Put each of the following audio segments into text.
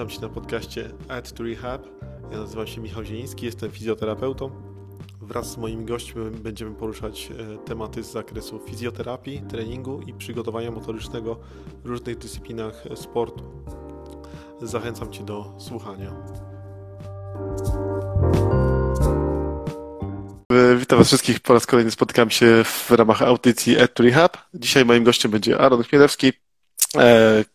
Witam Cię na podcaście Add to Rehab. Ja nazywam się Michał Zieliński, jestem fizjoterapeutą. Wraz z moimi gośćmi będziemy poruszać e, tematy z zakresu fizjoterapii, treningu i przygotowania motorycznego w różnych dyscyplinach sportu. Zachęcam Cię do słuchania. E, witam Was wszystkich. Po raz kolejny spotykam się w ramach audycji Add to Rehab. Dzisiaj moim gościem będzie Aaron Chmielewski,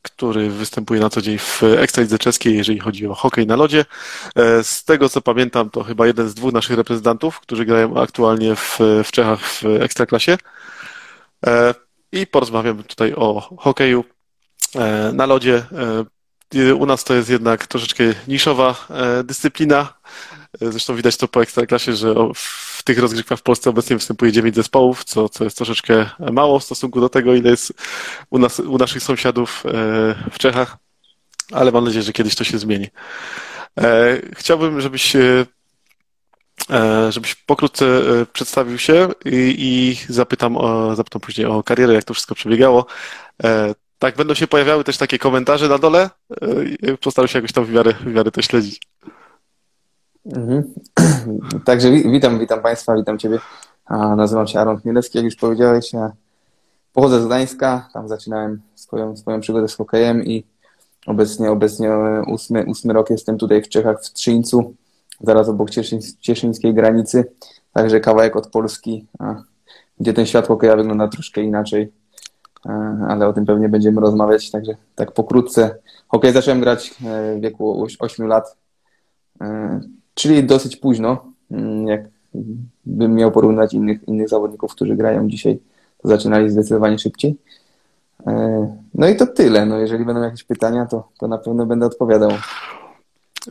który występuje na co dzień w Ekstralidze Czeskiej, jeżeli chodzi o hokej na lodzie. E, z tego co pamiętam, to chyba jeden z dwóch naszych reprezentantów, którzy grają aktualnie w, w Czechach w Ekstraklasie. E, I porozmawiamy tutaj o hokeju na lodzie. U nas to jest jednak troszeczkę niszowa dyscyplina. Zresztą widać to po Ekstraklasie, że w tych rozgrywkach w Polsce obecnie występuje 9 zespołów, co, co jest troszeczkę mało w stosunku do tego, ile jest u, nas, u naszych sąsiadów e, w Czechach, ale mam nadzieję, że kiedyś to się zmieni. E, chciałbym, żebyś e, żebyś pokrótce przedstawił się i, i zapytam, o, zapytam później o karierę, jak to wszystko przebiegało. Tak, będą się pojawiały też takie komentarze na dole. Postaram się jakoś tam w miarę, w miarę to śledzić. Mhm. Także witam, witam Państwa, witam Ciebie. Nazywam się Aaron Chmielewski, jak już powiedziałeś. Pochodzę z Gdańska, tam zaczynałem swoją, swoją przygodę z hokejem i obecnie, obecnie ósmy, ósmy rok jestem tutaj w Czechach, w Trzyńcu, zaraz obok cieszyńskiej granicy, także kawałek od Polski, gdzie ten świat hokeja wygląda troszkę inaczej, ale o tym pewnie będziemy rozmawiać, także tak pokrótce. Hokej zacząłem grać e, w wieku 8 lat, e, czyli dosyć późno, mm, jak bym miał porównać innych, innych zawodników, którzy grają dzisiaj, to zaczynali zdecydowanie szybciej. E, no i to tyle. No jeżeli będą jakieś pytania, to, to na pewno będę odpowiadał.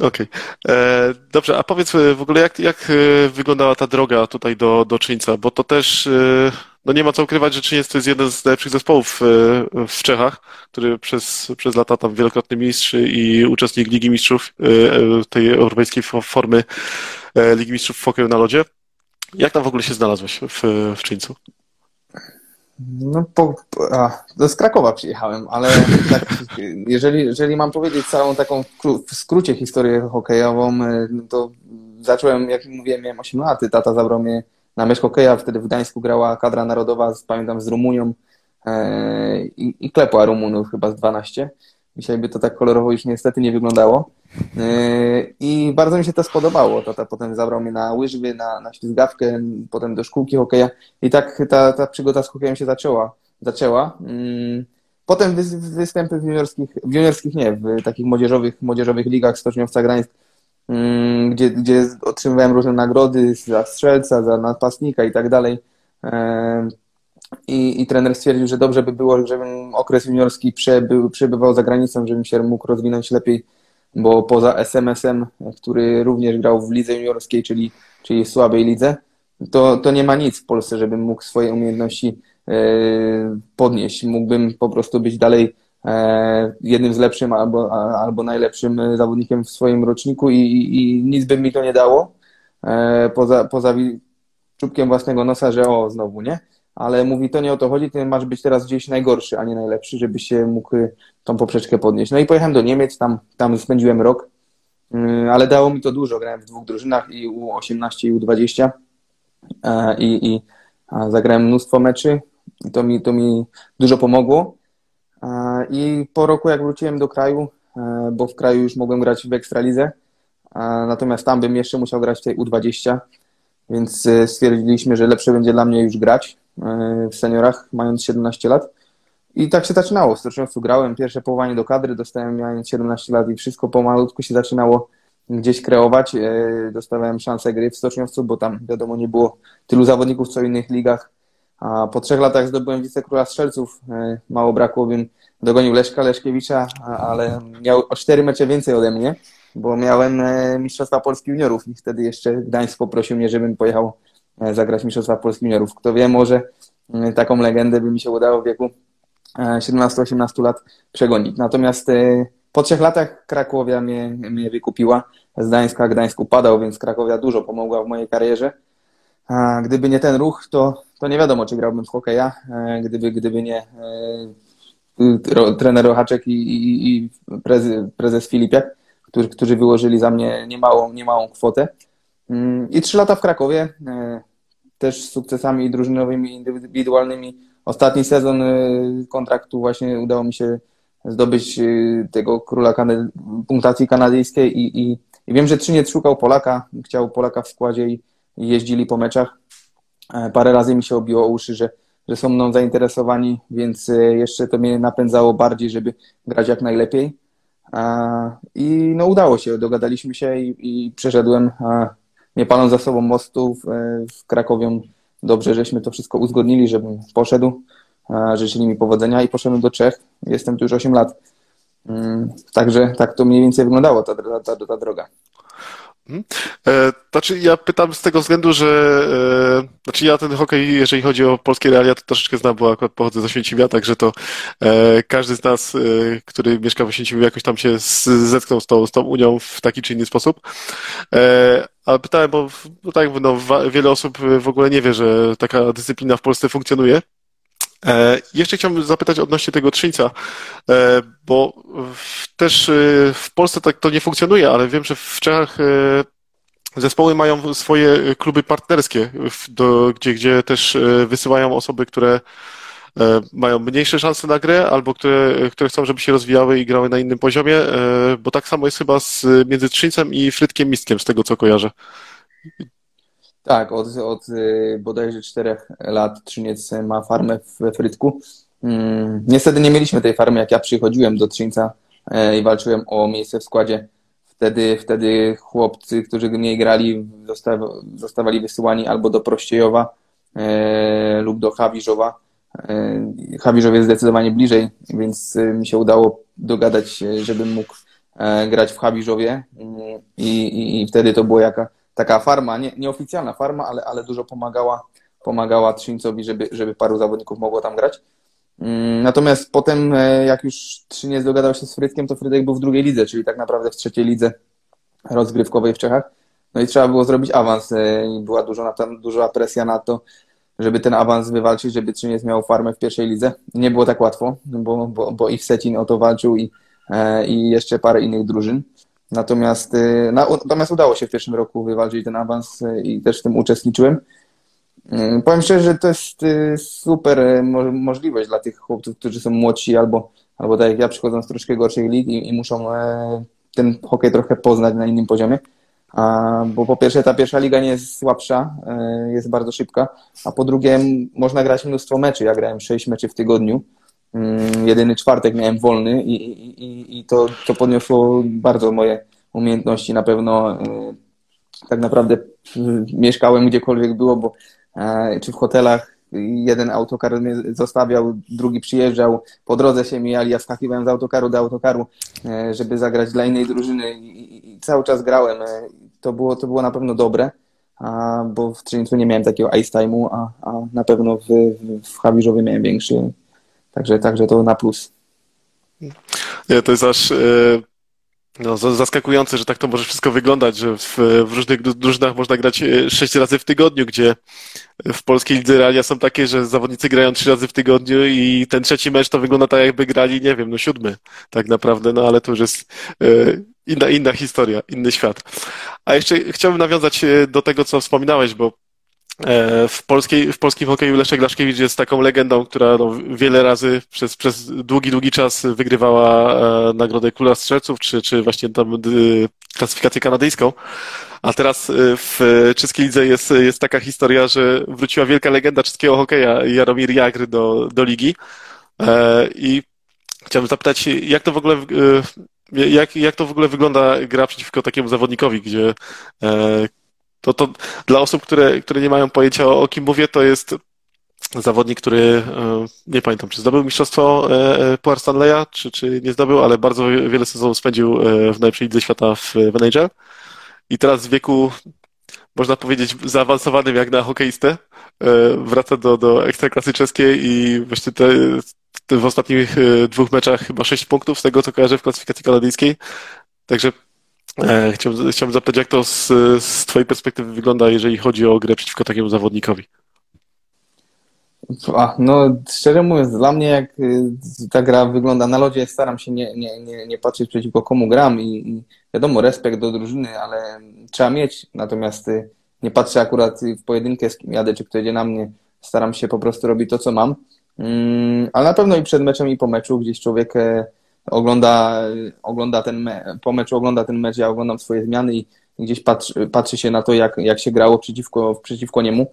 Okej. Okay. E, dobrze, a powiedz e, w ogóle, jak, jak wyglądała ta droga tutaj do, do Czyńca? Bo to też, no nie ma co ukrywać, że Czyniec to jest jeden z najlepszych zespołów w Czechach, który przez, przez lata tam wielokrotny mistrz i uczestnik Ligi Mistrzów, tej europejskiej formy Ligi Mistrzów w hokeju na lodzie. Jak tam w ogóle się znalazłeś w, w Czyńcu? No, po, a, z Krakowa przyjechałem, ale tak, jeżeli, jeżeli mam powiedzieć całą taką w skrócie historię hokejową, e, no to zacząłem, jak mówiłem, miałem 8 lat, tata zabrał mnie na mecz hokeja, wtedy w Gdańsku grała kadra narodowa, pamiętam, z Rumunią e, i, i klepła Rumunów chyba z 12. Dzisiaj by to tak kolorowo już niestety nie wyglądało. Yy, I bardzo mi się to spodobało. Tata potem zabrał mnie na łyżwy, na, na ślizgawkę, potem do szkółki hokeja. I tak ta, ta przygoda z hokejem się zaczęła. zaczęła. Yy, potem występy w juniorskich, w juniorskich nie, w takich młodzieżowych, młodzieżowych ligach Stoczniowca Gdańsk, gdzie, gdzie otrzymywałem różne nagrody za strzelca, za napastnika i tak dalej. I, I trener stwierdził, że dobrze by było, żebym okres juniorski przebył, przebywał za granicą, żebym się mógł rozwinąć lepiej bo poza SMS-em, który również grał w lidze juniorskiej, czyli, czyli słabej lidze, to, to nie ma nic w Polsce, żebym mógł swoje umiejętności e, podnieść. Mógłbym po prostu być dalej jednym z lepszym albo, albo najlepszym zawodnikiem w swoim roczniku i, i nic by mi to nie dało. E, poza, poza czubkiem własnego nosa, że o, znowu, nie? ale mówi, to nie o to chodzi, ty masz być teraz gdzieś najgorszy, a nie najlepszy, żeby się mógł y, tą poprzeczkę podnieść. No i pojechałem do Niemiec, tam, tam spędziłem rok, y, ale dało mi to dużo, grałem w dwóch drużynach i U18 i U20 e, i, i zagrałem mnóstwo meczy, to mi, to mi dużo pomogło e, i po roku jak wróciłem do kraju, e, bo w kraju już mogłem grać w Ekstralidze, natomiast tam bym jeszcze musiał grać w tej U20, więc stwierdziliśmy, że lepsze będzie dla mnie już grać E, w seniorach, mając 17 lat. I tak się zaczynało. W Stoczniowcu grałem pierwsze powołanie do kadry, dostałem mając 17 lat i wszystko pomalutku się zaczynało gdzieś kreować. E, dostawałem szansę gry w Stoczniowcu, bo tam wiadomo nie było tylu zawodników co w innych ligach. A po trzech latach zdobyłem wicekróla strzelców. E, mało brakło, bym dogonił Leszka Leszkiewicza, ale miał o cztery mecze więcej ode mnie, bo miałem Mistrzostwa Polski Juniorów i wtedy jeszcze Gdańsk poprosił mnie, żebym pojechał E, zagrać Mistrzostwa Polski Juniorów. Kto wie, może e, taką legendę by mi się udało w wieku 17-18 e, lat przegonić. Natomiast po trzech latach Krakowia mnie, mnie wykupiła z Gdańska. Gdańsk upadał, więc Krakowia dużo pomogła w mojej karierze. Gdyby nie ten ruch, to, to nie wiadomo, czy grałbym w hokeja. Gdyby, gdyby nie trener Rochaczek i, i, i prezes, Filipiak. którzy, którzy wyłożyli za mnie niemałą, niemałą kwotę. Mm, I trzy lata w Krakowie, też z sukcesami drużynowymi, indywidualnymi. Ostatni sezon kontraktu właśnie udało mi się zdobyć tego króla punktacji kanadyjskiej i, i, i wiem, że Trzyniec szukał Polaka, chciał Polaka w składzie i jeździli po meczach. Parę razy mi się obiło uszy, że że są mną zainteresowani, więc e, jeszcze to mnie napędzało bardziej, żeby grać jak najlepiej. I no udało się, dogadaliśmy się i, i przeszedłem, nie paląc za sobą mostów e, w Krakowie. Dobrze, żeśmy to wszystko uzgodnili, żebym poszedł. Życzyli mi powodzenia i poszedłem do Czech. Jestem tu już 8 lat. Mm, także tak to mniej więcej wyglądało ta, ta, ta, ta droga. Mhm. E, znaczy, ja pytam z tego względu, że e, znaczy ja ten hokej, jeżeli chodzi o polskie realia, to troszeczkę znam, bo akurat pochodzę z Oświęcimia, także to e, każdy z nas, który mieszka w Oświęcimiu, jakoś tam się zetknął z tą, z tą Unią w taki czy inny sposób. Ale pytałem, bo no tak, no, wiele osób w ogóle nie wie, że taka dyscyplina w Polsce funkcjonuje. E, jeszcze chciałbym zapytać odnośnie tego Trzyńca, e, bo też e, w Polsce tak to nie funkcjonuje, ale wiem, że w Czechach zespoły mają swoje kluby partnerskie, do, gdzie, gdzie też wysyłają osoby, które mają mniejsze szanse na grę, albo które, które chcą, żeby się rozwijały i grały na innym poziomie, bo tak samo jest chyba z, między Trzyńcem i Frytkiem Mistkiem, z tego co kojarzę. Tak, od, od y, bodajże czterech lat Trzyniec ma farmę we Frytku. Mm, niestety nie mieliśmy tej farmy, jak ja przychodziłem do Trzyńca e, i walczyłem o miejsce w składzie. Wtedy, wtedy chłopcy, którzy nie grali, zostawali wysyłani albo do Prościejowa e, lub do Hawirzowa. E, jest zdecydowanie bliżej, więc mi się udało dogadać, żebym mógł grać w Hawirzowie mm, i, i, i wtedy to było jaka, taka farma, nie, nieoficjalna farma, ale, ale dużo pomagała, pomagała Trzyńcowi, żeby, żeby paru zawodników mogło tam grać. Mm, natomiast potem, e, jak już Trzyniec dogadał się z Frytkiem, to Frytek był w drugiej lidze, czyli tak naprawdę w trzeciej lidze rozgrywkowej w Czechach. No i trzeba było zrobić awans e, była dużo, duża presja na to, żeby ten awans wywalczyć, żeby Trzyniec miał farmę w pierwszej lidze. Nie było tak łatwo, bo, bo, bo i Setin o to walczył i, e, i jeszcze parę innych drużyn. Natomiast, y, natomiast udało się w pierwszym roku wywalczyć ten awans y, i też w tym uczestniczyłem. Y, powiem szczerze, że to jest super możliwość dla tych chłopców, którzy są młodsi albo, albo tak jak ja przychodzą z troszkę gorszych lig i, i muszą e, ten hokej trochę poznać na innym poziomie. A, bo po pierwsze ta pierwsza liga nie jest słabsza, e, jest bardzo szybka, a po drugie można grać mnóstwo meczy. Ja grałem 6 meczy w tygodniu, jedyny czwartek miałem wolny i, i, i to, to podniosło bardzo moje umiejętności. Na pewno y, tak naprawdę mieszkałem gdziekolwiek było, bo e, czy w hotelach jeden autokar mnie zostawiał, drugi przyjeżdżał, po drodze się mijali, ja wskakiwałem z autokaru do autokaru, e, żeby zagrać dla innej drużyny i, cały czas grałem. E, to było, to było na pewno dobre, bo w Trinidadu nie miałem takiego ice time'u, a, a na pewno w, w Hawirzowie miałem większy, Także, także to na plus. Nie, to jest aż e, no, zaskakujące, że tak to może wszystko wyglądać, że w, w różnych drużynach można grać e, sześć razy w tygodniu, gdzie w polskiej lidze realia są takie, że zawodnicy grają trzy razy w tygodniu i ten trzeci mecz to wygląda tak, jakby grali, nie wiem, no siódmy tak naprawdę, no ale to już jest e, inna, inna historia, inny świat. A jeszcze chciałbym nawiązać do tego, co wspominałeś, bo w, polskiej, w polskim hokeju Leszek Laszkiewicz jest taką legendą, która no, wiele razy przez, przez długi, długi czas wygrywała e, nagrodę Króla Strzelców, czy, czy właśnie tam klasyfikację kanadyjską. A teraz e, w czeskiej lidze jest, jest taka historia, że wróciła wielka legenda czeskiego hokeja, Jaromir Jagr do, do ligi. I chciałbym zapytać, jak to w ogóle jak, jak to w ogóle wygląda gra przeciwko takiemu zawodnikowi, gdzie to, to dla osób, które, które nie mają pojęcia o, kim mówię, to jest zawodnik, który e, nie pamiętam, czy zdobył mistrzostwo e, e, Puar Stanleya, czy, czy nie zdobył, ale bardzo wiele sezonów spędził w najlepszej lidze świata w, w NHL. I teraz w wieku, można powiedzieć, zaawansowanym jak na hokeistę, wraca do, do ekstraklasy czeskiej i właśnie te, te w ostatnich dwóch meczach chyba sześć punktów z tego, co kojarzę w klasyfikacji kanadyjskiej. Także chciałbym, chciałbym zapytać, jak to z, z Twojej perspektywy wygląda, jeżeli chodzi o grę przeciwko takiemu zawodnikowi? A, no, szczerze mówiąc, dla mnie jak y, ta gra wygląda na lodzie, staram się nie, nie, nie, nie patrzeć przeciwko komu gram i, i wiadomo, respekt do drużyny, ale trzeba mieć, natomiast y, nie patrzę akurat w pojedynkę z kim jadę, czy kto jedzie na mnie, staram się po prostu robić to, co mam, mm, ale na pewno i przed meczem i po meczu. Gdzieś człowiek e, ogląda, ogląda ten me- po meczu ogląda ten mecz, ja oglądam swoje zmiany i gdzieś patrzy, patrzy się na to, jak, jak się grało przeciwko, przeciwko niemu.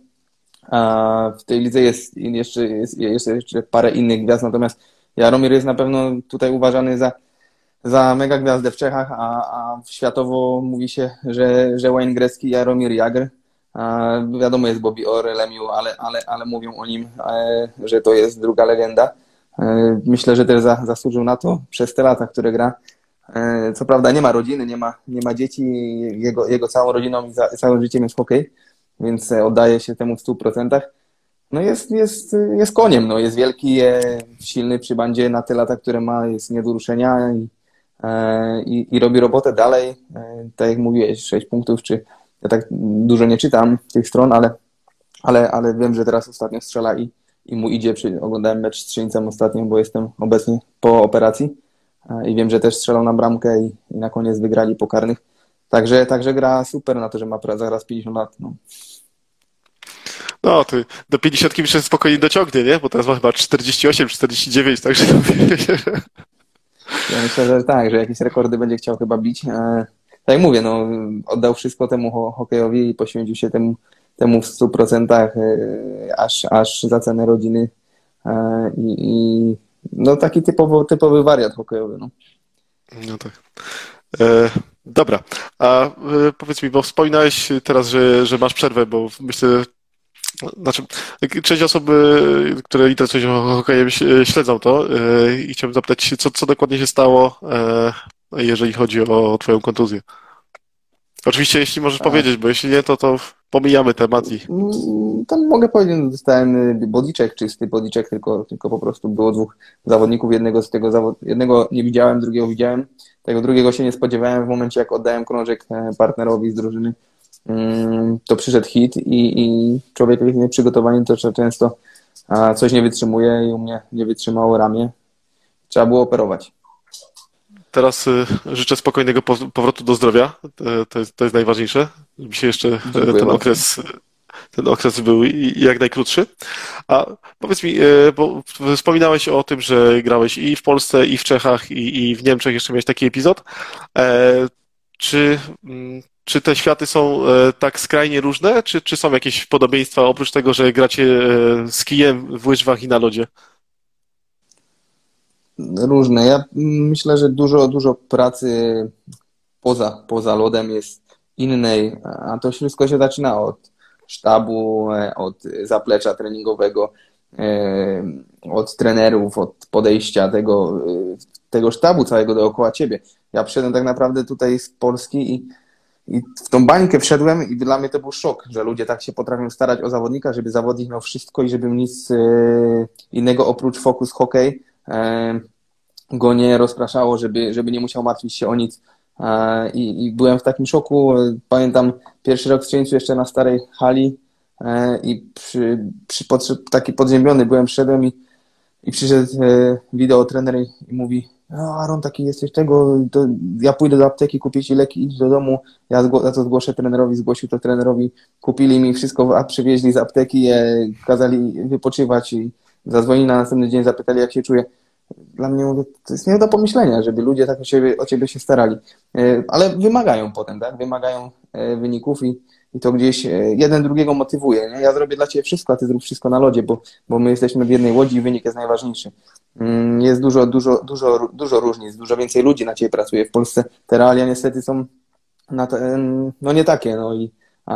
A w tej lidze jest jeszcze, jest, jest jeszcze parę innych gwiazd, natomiast Jaromir jest na pewno tutaj uważany za, za mega gwiazdę w Czechach, a, a światowo mówi się, że, że Wayne Gretzky, Jaromir Jagr. A wiadomo jest Bobby Orr, Lemieux, ale, ale, ale mówią o nim, e, że to jest druga legenda. E, myślę, że też za, zasłużył na to przez te lata, które gra. E, co prawda nie ma rodziny, nie ma, nie ma dzieci, jego, jego całą rodziną i za, całym życiem jest hokej, więc oddaje się temu w 100%. No jest, jest, jest koniem, no jest wielki, silny przy bandzie na te lata, które ma, jest nie do ruszenia i, i, i robi robotę dalej. Tak jak mówiłeś, 6 punktów, czy ja tak dużo nie czytam tych stron, ale, ale, ale wiem, że teraz ostatnio strzela i, i mu idzie. Oglądałem mecz z Trzyńcem ostatnio, bo jestem obecnie po operacji i wiem, że też strzelał na bramkę i, i na koniec wygrali po karnych. Także, także gra super na to, że ma zaraz 50 lat. No. No, to do 50 myślę spokojnie dociągnie, nie? Bo teraz ma chyba 48, 49, także... Ja myślę, że tak, że jakieś rekordy będzie chciał chyba bić. E, tak jak mówię, no, oddał wszystko temu ho hokejowi i poświęcił się temu, temu w 100%, e, aż, aż za cenę rodziny. E, I, i no taki typowo, typowy wariat hokejowy. No, no tak. E, dobra, a e, powiedz mi, bo wspominałeś teraz, że, że masz przerwę, bo myślę, znaczy, część osób, które interesują się hokejem, śledzą to i chciałbym zapytać, co, co dokładnie się stało, jeżeli chodzi o Twoją kontuzję. Oczywiście, jeśli możesz tak. powiedzieć, bo jeśli nie, to, to pomijamy temat i... Mm, tam mogę powiedzieć, że dostałem bodiczek, czysty bodiczek, tylko, tylko po prostu było dwóch zawodników, jednego z tego zawod... jednego nie widziałem, drugiego widziałem, tego drugiego się nie spodziewałem w momencie, jak oddałem krążek e, partnerowi z drużyny, mm, to przyszedł hit i, i człowiek nieprzygotowany to często coś nie wytrzymuje i u mnie nie wytrzymało ramię. Trzeba było operować. Teraz y, życzę spokojnego powrotu do zdrowia. To jest, to jest najważniejsze, żeby się jeszcze Dziękuję ten okres, ten okres był jak najkrótszy. A powiedz mi, y, bo wspominałeś o tym, że grałeś i w Polsce, i w Czechach, i, i w Niemczech jeszcze miałeś taki epizod. E, czy, mm, czy te światy są e, tak skrajnie różne, czy, czy są jakieś podobieństwa oprócz tego, że gracie e, z kijem w łyżwach i na lodzie? Różne. Ja myślę, że dużo, dużo pracy poza, poza lodem jest innej, a to wszystko się zaczyna od sztabu, od zaplecza treningowego, e, od trenerów, od podejścia tego, tego sztabu całego dookoła ciebie. Ja przyszedłem tak naprawdę tutaj z Polski i, i w tą bańkę wszedłem i dla mnie to był szok, że ludzie tak się potrafią starać o zawodnika, żeby zawodnik miał wszystko i żeby nic e, innego oprócz fokus hokej e, go nie rozpraszało, żeby, żeby nie musiał martwić się o nic. E, I, I, byłem w takim szoku. Pamiętam pierwszy rok w jeszcze na starej hali e, i przy, przy podszedł, taki podziębiony byłem, wszedłem i, i przyszedł e, wideo trener i, i mówi no Aaron, taki jesteś tego, to ja pójdę do apteki, kupię ci leki, idź do domu, ja, zgło- ja to zgłoszę trenerowi, zgłosił to trenerowi, kupili mi wszystko, a przywieźli z apteki, kazali wypoczywać i zadzwonili na następny dzień, zapytali jak się czuję dla mnie mówię, to jest nie do pomyślenia, żeby ludzie tak o ciebie, o ciebie się starali. E, ale wymagają potem, tak? Wymagają e, wyników i, i to gdzieś e, jeden drugiego motywuje. Nie? Ja zrobię dla ciebie wszystko, a ty zrób wszystko na lodzie, bo, bo my jesteśmy w jednej łodzi i wynik jest najważniejszy. Mm, jest dużo, dużo, dużo, dużo różnic, dużo więcej ludzi na ciebie pracuje. W Polsce te realia niestety są no nie takie, no i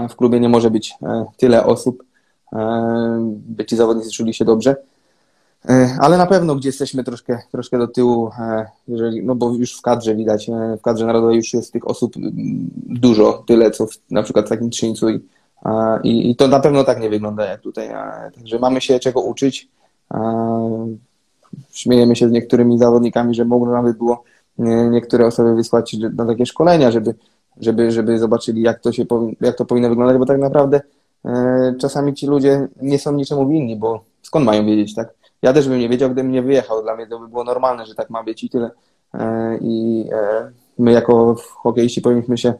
w klubie nie może być tyle osób, by ci zawodnicy czuli się dobrze. E, ale na pewno gdzie jesteśmy troszkę, troszkę do tyłu, e, jeżeli, no bo już w kadrze widać, e, w kadrze narodowej już jest tych osób mm, dużo, tyle co w, na przykład w takim Trzyńcu i, i, i to na pewno tak nie wygląda jak tutaj. Także mamy się czego uczyć. Śmiejemy się z niektórymi zawodnikami, że mogło nawet było niektóre osoby wysłać na takie szkolenia, żeby, żeby, żeby zobaczyli jak to, się, jak to powinno wyglądać, bo tak naprawdę czasami ci ludzie nie są niczemu winni, bo skąd mają wiedzieć, tak? Ja też bym nie wiedział, gdybym nie wyjechał. Dla mnie to by było normalne, że tak ma być i tyle. E, I e, my jako hokeiści powinniśmy się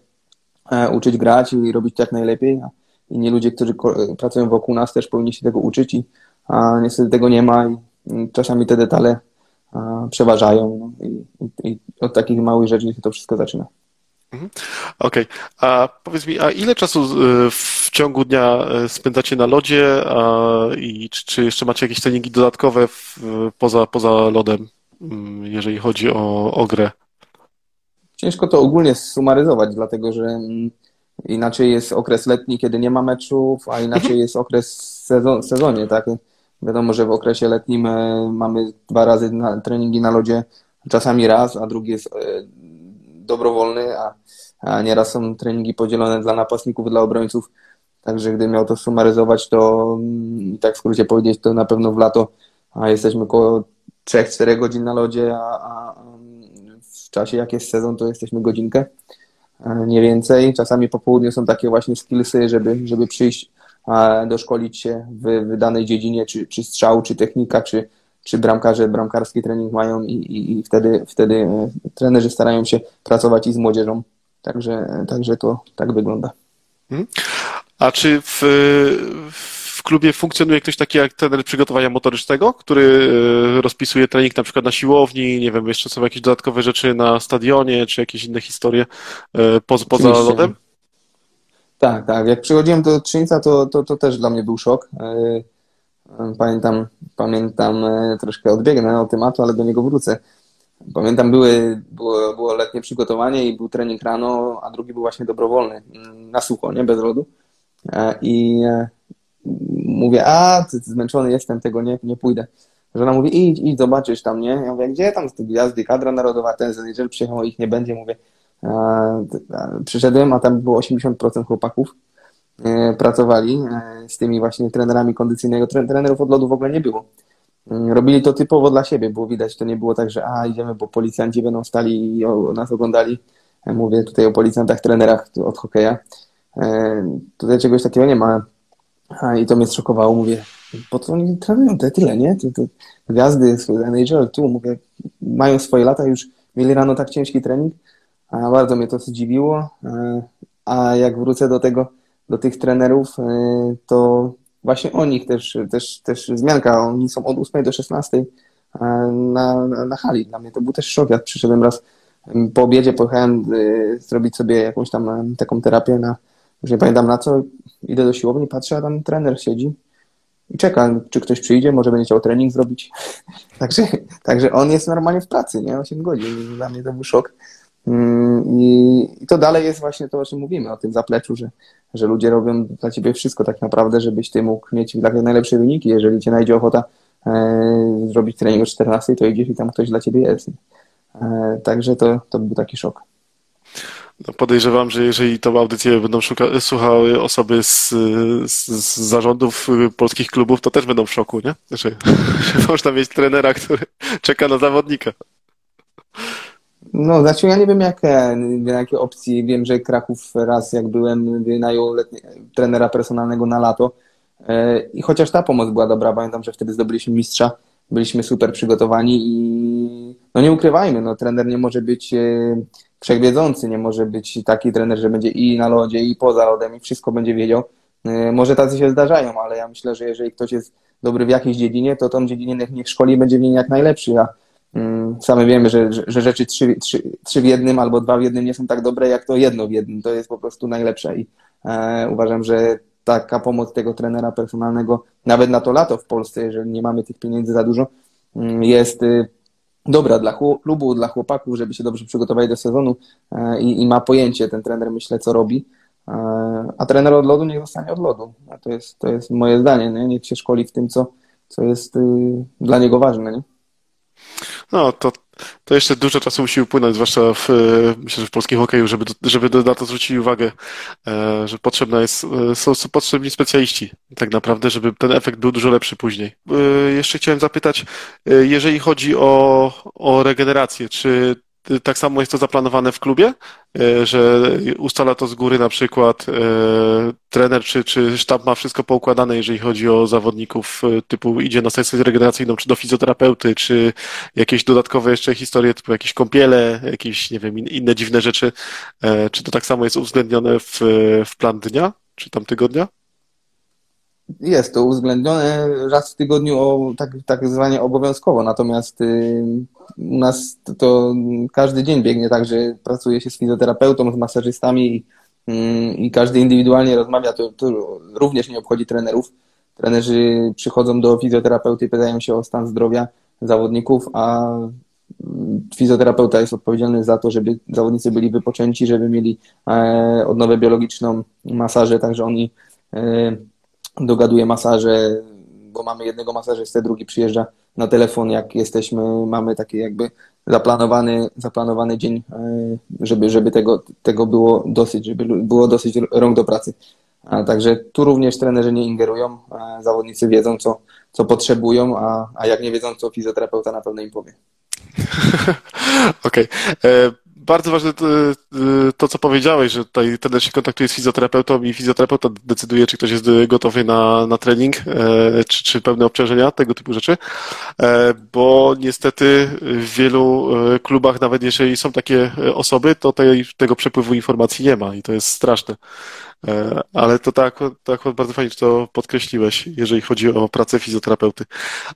e, uczyć grać i robić jak najlepiej. Inni ludzie, którzy pracują wokół nas też powinni się tego uczyć i a niestety tego nie ma i czasami te detale przeważają no, i, i, od takich małych rzeczy się to wszystko zaczyna. Mhm. Okej, okay. a powiedz mi, a ile czasu w ciągu dnia spędzacie na lodzie i czy, czy jeszcze macie jakieś treningi dodatkowe w, poza, poza lodem, mm, jeżeli chodzi o, o grę? Ciężko to ogólnie sumaryzować, dlatego że mm, inaczej jest okres letni, kiedy nie ma meczów, a inaczej jest okres sezon, sezonie, tak? Wiadomo, że w okresie letnim e, mamy dwa razy na, treningi na lodzie, czasami raz, a drugi jest e, dobrowolny, a, a nieraz są treningi podzielone dla napastników, dla obrońców. Także gdy miał to sumaryzować, to mm, tak w skrócie powiedzieć, to na pewno w lato a jesteśmy około 3-4 godzin na lodzie, a, a w czasie jak jest sezon, to jesteśmy godzinkę, nie więcej. Czasami po południu są takie właśnie skillsy, żeby, żeby przyjść, doszkolić się w, w danej dziedzinie, czy, czy strzał, czy technika, czy, czy bramkarze bramkarski trening mają i, i, i wtedy, wtedy e, trenerzy starają się pracować i z młodzieżą. Także, także to tak wygląda. Mhm. A czy w, w klubie funkcjonuje ktoś taki jak trener przygotowania motorycznego, który e, rozpisuje trening na przykład na siłowni, nie wiem, jeszcze są jakieś dodatkowe rzeczy na stadionie, czy jakieś inne historie e, poza, poza lodem? Tak, tak. Jak przychodziłem do Trzyńca, to, to, to też dla mnie był szok. Pamiętam, pamiętam, e, troszkę odbiegnę od tematu, ale do niego wrócę. Pamiętam, były, było, było letnie przygotowanie i był trening rano, a drugi był właśnie dobrowolny, mm, na sucho, nie, bez lodu. E, I e, mówię, a, zmęczony jestem, tego nie, nie pójdę. Żona mówi, idź, idź, zobaczysz tam, nie? Ja mówię, gdzie tam te gwiazdy, kadra narodowa, ten, jeżeli przyjechał, ich nie będzie, mówię. Przyszedłem, a tam było 80% chłopaków, pracowali e, z tymi właśnie trenerami kondycyjnego. Trenerów od lodu w ogóle nie było. Mm, robili to typowo dla siebie, było widać, to nie było tak, że a idziemy, bo policjanci będą stali i nas oglądali. E, mówię tutaj o policjantach, trenerach od hokeja. Tutaj czegoś takiego nie ma. I to mnie zszokowało. Mówię, po co oni trenują te tyle, nie? Te, te gwiazdy z NHL tu, mówię, mają swoje lata, już mieli rano tak ciężki trening. Bardzo mnie to zdziwiło. A jak wrócę do tego, do tych trenerów, e, to właśnie o nich też, też, też zmianka. Oni są od 8 do 16 e, na, na, na hali. Dla mnie to był też szok. Ja przyszedłem raz po obiedzie, pojechałem e, zrobić sobie jakąś tam taką terapię na, już nie pamiętam na co, idę do siłowni, patrzę, a tam trener siedzi i czeka, czy ktoś przyjdzie, może będzie chciał trening zrobić. także, także on jest normalnie w pracy, nie? 8 godzin. Dla mnie to był szok. Mm, I, to dalej jest właśnie to, o czym mówimy, o tym zapleczu, że, że ludzie robią dla ciebie wszystko tak naprawdę, żebyś ty mógł mieć jak najlepsze wyniki. Jeżeli cię najdzie ochota e, zrobić trening o 14, to idziesz i tam ktoś dla ciebie jest. E, także to, to był taki szok. No podejrzewam, że jeżeli tą audycję będą szuka- słuchały osoby z, z, z, zarządów polskich klubów, to też będą w szoku, nie? Że, że można mieć trenera, który czeka na zawodnika. No, znaczy ja nie wiem jakie, jakie opcji. Wiem, że Kraków raz jak byłem wynajął letnie, trenera personalnego na lato e, i chociaż ta pomoc była dobra, pamiętam, że wtedy zdobyliśmy mistrza, byliśmy super przygotowani i no nie ukrywajmy, no trener nie może być e, wszechwiedzący, nie może być taki trener, że będzie i na lodzie, i poza lodem, i wszystko będzie wiedział. E, może tacy się zdarzają, ale ja myślę, że jeżeli ktoś jest dobry w jakiejś dziedzinie, to tą dziedzinę niech szkoli będzie w niej jak najlepszy, a Mm, sami wiemy, że, że rzeczy trzy, trzy, trzy w jednym albo dwa w jednym nie są tak dobre, jak to jedno w jednym. To jest po prostu najlepsze i e, uważam, że taka pomoc tego trenera personalnego, nawet na to lato w Polsce, jeżeli nie mamy tych pieniędzy za dużo, mm, jest y, dobra dla klubu, dla chłopaków, żeby się dobrze przygotowali do sezonu e, i, i ma pojęcie ten trener, myślę, co robi. E, a trener od lodu niech zostanie od lodu. A to jest, to jest moje zdanie. Nie? Niech się szkoli w tym, co, co jest y, dla niego ważne. Nie? No, to, to jeszcze dużo czasu musi upłynąć, zwłaszcza w, myślę, że w polskim hokeju, żeby, żeby na to zwrócić uwagę, e, że potrzebna jest, e, są, są potrzebni specjaliści tak naprawdę, żeby ten efekt był dużo lepszy później. E, jeszcze chciałem zapytać, jeżeli chodzi o, o regenerację, czy tak samo jest to zaplanowane w klubie, e, że ustala to z góry na przykład trener czy, czy sztab ma wszystko poukładane, jeżeli chodzi o zawodników typu idzie na sesję regeneracyjną, czy do fizjoterapeuty, czy jakieś dodatkowe jeszcze historie, typu jakieś kąpiele, jakieś, nie wiem, inne dziwne rzeczy. Czy to tak samo jest uwzględnione w, w plan dnia, czy tam tygodnia? Jest to uwzględnione raz w tygodniu o, tak, tak zwanie obowiązkowo, natomiast y, u nas to, to, każdy dzień biegnie tak, że pracuje się z fizjoterapeutą, z masażystami i, y, i każdy indywidualnie rozmawia, to, to również nie obchodzi trenerów. Trenerzy przychodzą do fizjoterapeuty, pytają się o stan zdrowia zawodników, a fizjoterapeuta jest odpowiedzialny za to, żeby zawodnicy byli wypoczęci, żeby mieli e, odnowę biologiczną, masaże, także oni e, dogaduje masaże, bo mamy jednego masażystę, drugi przyjeżdża na telefon, jak jesteśmy, mamy taki jakby zaplanowany, zaplanowany dzień, e, żeby, żeby tego, tego było dosyć, żeby było dosyć rąk do pracy. A także tu również trenerzy nie ingerują, zawodnicy wiedzą, co, co potrzebują, a, a jak nie wiedzą, co fizjoterapeuta na pewno im powie. Okej. Okay. E, bardzo ważne to, e, to, co powiedziałeś, że tutaj ten się kontaktuje z fizjoterapeutą i fizjoterapeuta decyduje, czy ktoś jest gotowy na, na trening, e, czy, czy pełne obciążenia, tego typu rzeczy, bo niestety w wielu klubach, nawet jeżeli są takie osoby, to tej, tego przepływu informacji nie ma i to jest straszne. E, ale to tak, tak bardzo fajnie, że to podkreśliłeś, jeżeli chodzi o pracę fizjoterapeuty.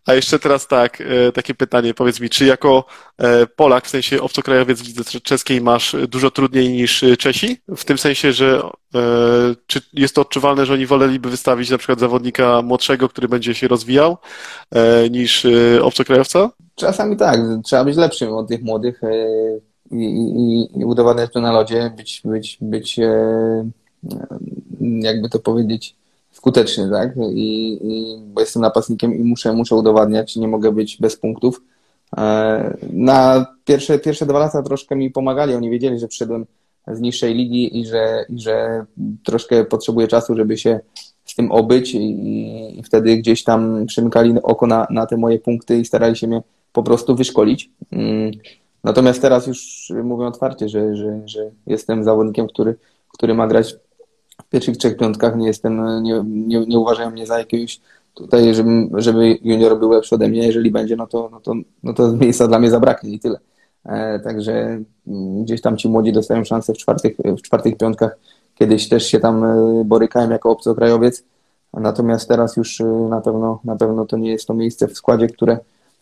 A jeszcze teraz tak, e, takie pytanie, powiedz mi, czy jako e, Polak, w sensie obcokrajowiec w lidze czeskiej masz dużo trudniej niż Czesi? W tym sensie, że czy jest to odczuwalne, że oni woleliby wystawić na przykład zawodnika młodszego, który będzie się rozwijał, niż obcokrajowca? Czasami tak, trzeba być lepszym od tych młodych i, i, i udowadniać to na lodzie, być, być, być jakby to powiedzieć, skuteczny, tak? I, i, bo jestem napastnikiem i muszę, muszę udowadniać, nie mogę być bez punktów. E, na pierwsze, pierwsze dwa lata troszkę mi pomagali, oni wiedzieli, że przyszedłem z niższej ligi i że, i że troszkę potrzebuję czasu, żeby się z tym obyć i, i wtedy gdzieś tam przymykali oko na, na te moje punkty i starali się mnie po prostu wyszkolić. Mm. Natomiast teraz już mówię otwarcie, że, że, że jestem zawodnikiem, który, który ma grać w pierwszych trzech piątkach nie jestem, nie, nie, nie uważają mnie za jakiegoś tutaj, żeby, żeby junior był lepszy ode mnie, jeżeli będzie, no to, no to, no to miejsca dla mnie zabraknie i tyle. E, także mm, gdzieś tam ci młodzi dostają szansę w czwartych, w czwartych piątkach. Kiedyś też się tam e, borykałem jako obcokrajowiec, natomiast teraz już e, na pewno, na pewno to nie jest to miejsce w składzie, które,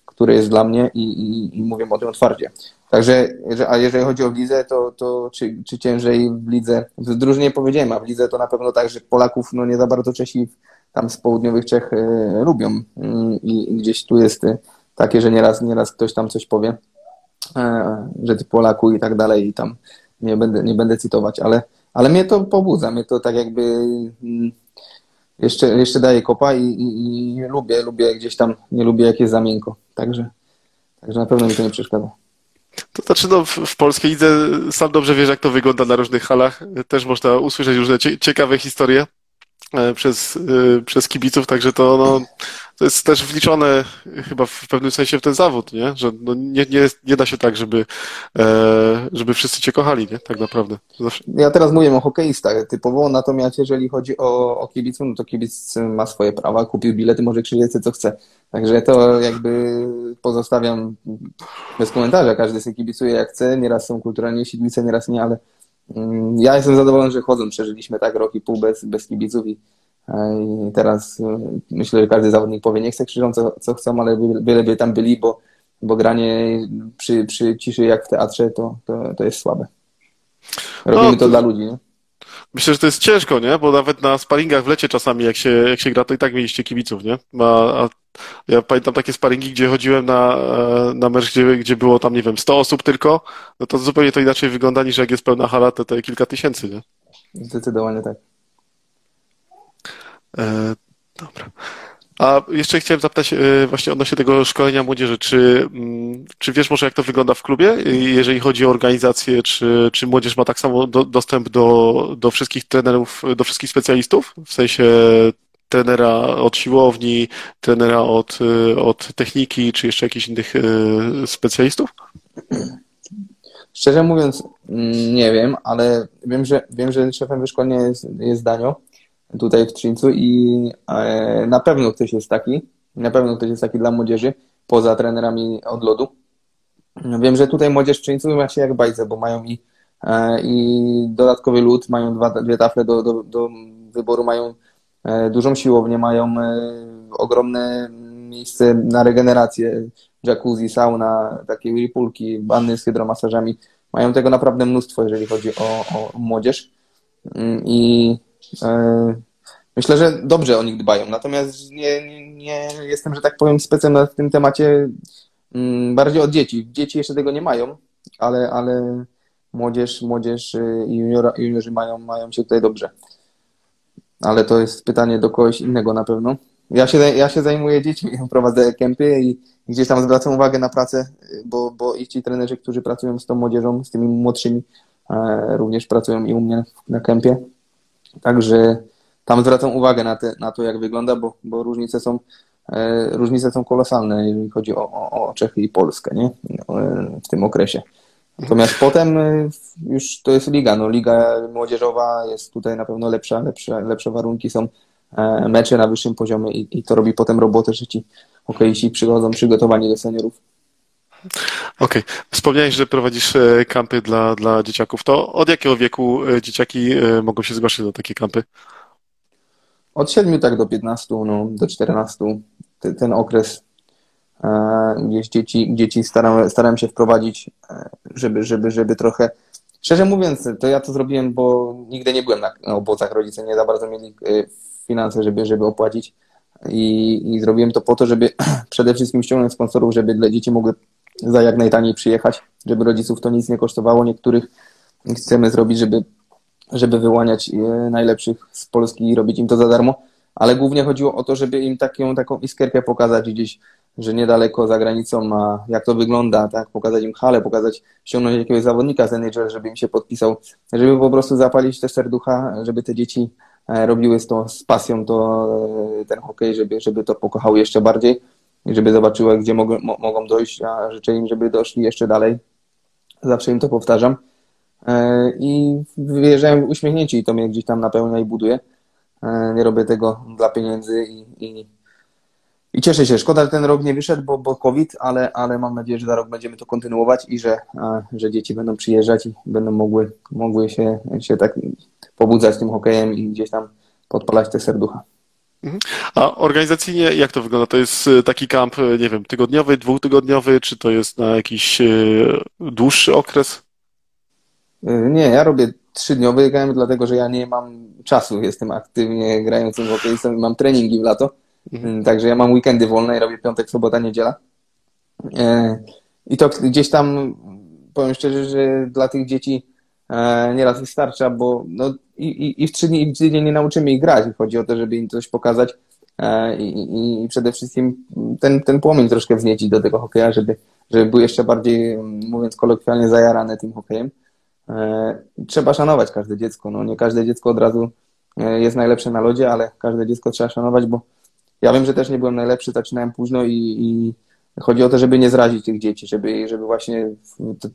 które jest dla mnie i, i, i mówię o tym otwarcie. Także, a jeżeli chodzi o lidze, to, to czy, czy ciężej w lidze, w drużynie powiedziałem, a w lidze to na pewno tak, że Polaków no nie za bardzo Czesi tam z południowych Czech y, lubią. Mm, i, i gdzieś tu jest y, takie, że nieraz, nieraz ktoś tam coś powie, y, że ty Polaku i tak dalej i tam nie będę, nie będę cytować, ale, ale mnie to pobudza, mnie to tak jakby mm, jeszcze, jeszcze daje kopa i, i, i lubię, lubię gdzieś tam, nie lubię jak jest za miękko, także, także na pewno mi to nie przeszkadza. To znaczy, no, w, polskiej lidze sam dobrze wiesz, jak to wygląda na różnych halach. Też można usłyszeć różne ciekawe historie przez, e, przez kibiców, także to, no, to jest też wliczone chyba w pewnym sensie w ten zawód, nie? Że no nie, nie, nie da się tak, żeby, e, żeby wszyscy cię kochali, nie? Tak naprawdę. Zawsze. Ja teraz mówię o hokeistach typowo, natomiast jeżeli chodzi o, o kibiców, no to kibic ma swoje prawa, kupił bilety, może krzyczeć co chce. Także to jakby pozostawiam bez komentarza. Każdy sobie kibicuje jak chce. Nieraz są kulturalnie siedmice, nieraz nie, ale ja jestem zadowolony, że chodzą. Przeżyliśmy tak rok i pół bez, bez kibiców i, e, i teraz e, myślę, że każdy zawodnik powie, nie chcę krzyczą co, co chcą, ale byleby tam byli, bo, bo granie przy, przy ciszy jak w teatrze to, to, to jest słabe. Robimy no, to, to dla ludzi, nie? Myślę, że to jest ciężko, nie? Bo nawet na sparingach w lecie czasami, jak się, jak się gra, to i tak mieliście kibiców, nie? A, ja pamiętam takie sparingi, gdzie chodziłem na, e, na mecz, gdzie, gdzie było tam, nie wiem, 100 osób tylko, no to zupełnie to inaczej wygląda niż jak jest pełna hala, to, to kilka tysięcy, nie? Zdecydowanie tak. E, dobra. A jeszcze chciałem zapytać e, właśnie odnośnie tego szkolenia młodzieży. Czy, mm, czy wiesz może, jak to wygląda w klubie, jeżeli chodzi o organizację? Czy, czy młodzież ma tak samo do, dostęp do, do wszystkich trenerów, do wszystkich specjalistów? W sensie trenera od siłowni, trenera od, e, od techniki, czy jeszcze jakichś innych e, specjalistów? Szczerze mówiąc, mm, nie wiem, ale wiem, że wiem, że szefem wyszkolenia jest, jest Danio tutaj w Trzyńcu i e, na pewno ktoś jest taki, na pewno ktoś jest taki dla młodzieży, poza trenerami od lodu. Wiem, że tutaj młodzież w Trzyńcu ma się jak bajce, bo mają i, e, i dodatkowy lód, mają dwa, dwie tafle do, do, do wyboru, mają e, dużą siłownię, mają ogromne miejsce na regenerację, jacuzzi, sauna, takie whirlpoolki, banny z hydromasażami. Mają tego naprawdę mnóstwo, jeżeli chodzi o, o młodzież. Mm, I myślę, że dobrze o nich dbają. Natomiast nie, nie, jestem, że tak powiem, specjalny w tym temacie mm, bardziej od dzieci. Dzieci jeszcze tego nie mają, ale, ale młodzież, młodzież y, i juniora, juniorzy mają, mają się tutaj dobrze. Ale to jest pytanie do kogoś innego na pewno. Ja się, ja się zajmuję dziećmi, prowadzę kempy i gdzieś tam zwracam uwagę na pracę, bo, bo i ci trenerzy, którzy pracują z tą młodzieżą, z tymi młodszymi, e, również pracują i u mnie na kempie. Także tam zwracam uwagę na, te, na to, jak wygląda, bo, bo różnice są e, różnice są kolosalne, jeżeli chodzi o, o, o Czechy i Polskę, nie? E, w tym okresie. Natomiast potem już to jest liga. No, liga młodzieżowa jest tutaj na pewno lepsza, lepsze, lepsze warunki są E, mecze na wyższym poziomie i, i to robi potem robotę, że ci hokeiści przychodzą przygotowani do seniorów. Okej. Okay. Wspomniałeś, że prowadzisz e, kampy dla, dla dzieciaków. To od jakiego wieku e, dzieciaki mogą się zgłaszać do takiej kampy? Od 7 tak do 15, no, do 14. Ten, ten okres gdzieś dzieci, dzieci staram się wprowadzić, żeby, żeby, żeby trochę. Szczerze mówiąc, to ja to zrobiłem, bo nigdy nie byłem na, na obozach. Rodzice nie za bardzo mieli finanse, żeby, żeby opłacić. I, I zrobiłem to po to, żeby przede wszystkim ściągnąć sponsorów, żeby dla dzieci mogły za jak najtaniej przyjechać, żeby rodziców to nic nie kosztowało. Niektórych chcemy zrobić, żeby, żeby wyłaniać e, najlepszych z Polski i robić im to za darmo, ale głównie chodziło o to, żeby im taką, taką iskierkę pokazać gdzieś, że niedaleko za granicą ma, jak to wygląda, tak, pokazać im halę, pokazać, ściągnąć jakiegoś zawodnika z NHL, żeby im się podpisał, żeby po prostu zapalić te serducha, żeby te dzieci E, robiły z, to, z pasją to, e, ten hokej, żeby, żeby to pokochały jeszcze bardziej i żeby zobaczyły, gdzie mogą, mogą dojść, a życzę im, żeby doszli jeszcze dalej. Zawsze im to powtarzam. E, I wyjeżdżają uśmiechnięci i to mnie gdzieś tam napełnia i buduje. Nie robię tego dla pieniędzy i, i, i cieszę się. Szkoda, że ten rok nie wyszedł, bo, bo COVID, ale, ale mam nadzieję, że za rok będziemy to kontynuować i że, że dzieci będą przyjeżdżać i będą mogły, mogły się, się tak pobudzać tym hokejem i gdzieś tam podpalać te serducha. Mhm. A organizacyjnie jak to wygląda? To jest e, taki kamp, e, nie wiem, tygodniowy, dwutygodniowy, czy to jest na jakiś e, dłuższy okres? Nie, ja robię trzydniowy kamp, dlatego że ja nie mam czasu. Jestem aktywnie grającym hokeistą i mam treningi w lato. Mhm. Także ja mam weekendy wolne i robię piątek, sobota, niedziela. I to gdzieś tam powiem szczerze, że dla tych dzieci nieraz wystarcza, bo no, i, i, i w trzy dni, i w tydzień nie nauczymy ich grać. Chodzi o to, żeby im coś pokazać e, i, i przede wszystkim ten, ten płomień troszkę wzniecić do tego hokeja, żeby, żeby był jeszcze bardziej, mówiąc kolokwialnie, zajarany tym hokejem. E, trzeba szanować każde dziecko. No, nie każde dziecko od razu jest najlepsze na lodzie, ale każde dziecko trzeba szanować, bo ja wiem, że też nie byłem najlepszy, zaczynałem późno i, i chodzi o to, żeby nie zrazić tych dzieci, żeby, żeby właśnie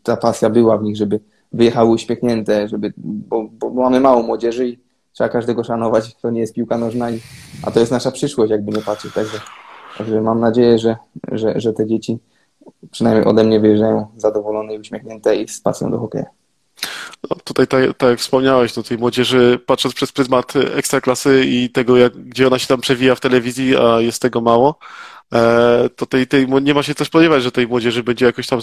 ta pasja była w nich, żeby, wyjechały uśmiechnięte, żeby, bo, bo mamy mało młodzieży i trzeba każdego szanować, to nie jest piłka nożna, i, a to jest nasza przyszłość, jakby nie patrzeć. Także, także mam nadzieję, że, że, że te dzieci przynajmniej ode mnie wyjeżdżają zadowolone i uśmiechnięte i z pasją do hokeja. No, tutaj, tak, tak jak wspomniałeś, no tej młodzieży, patrząc przez pryzmat ekstraklasy i tego, jak, gdzie ona się tam przewija w telewizji, a jest tego mało, E, to tej, tej, nie ma się też spodziewać, że tej młodzieży będzie jakoś tam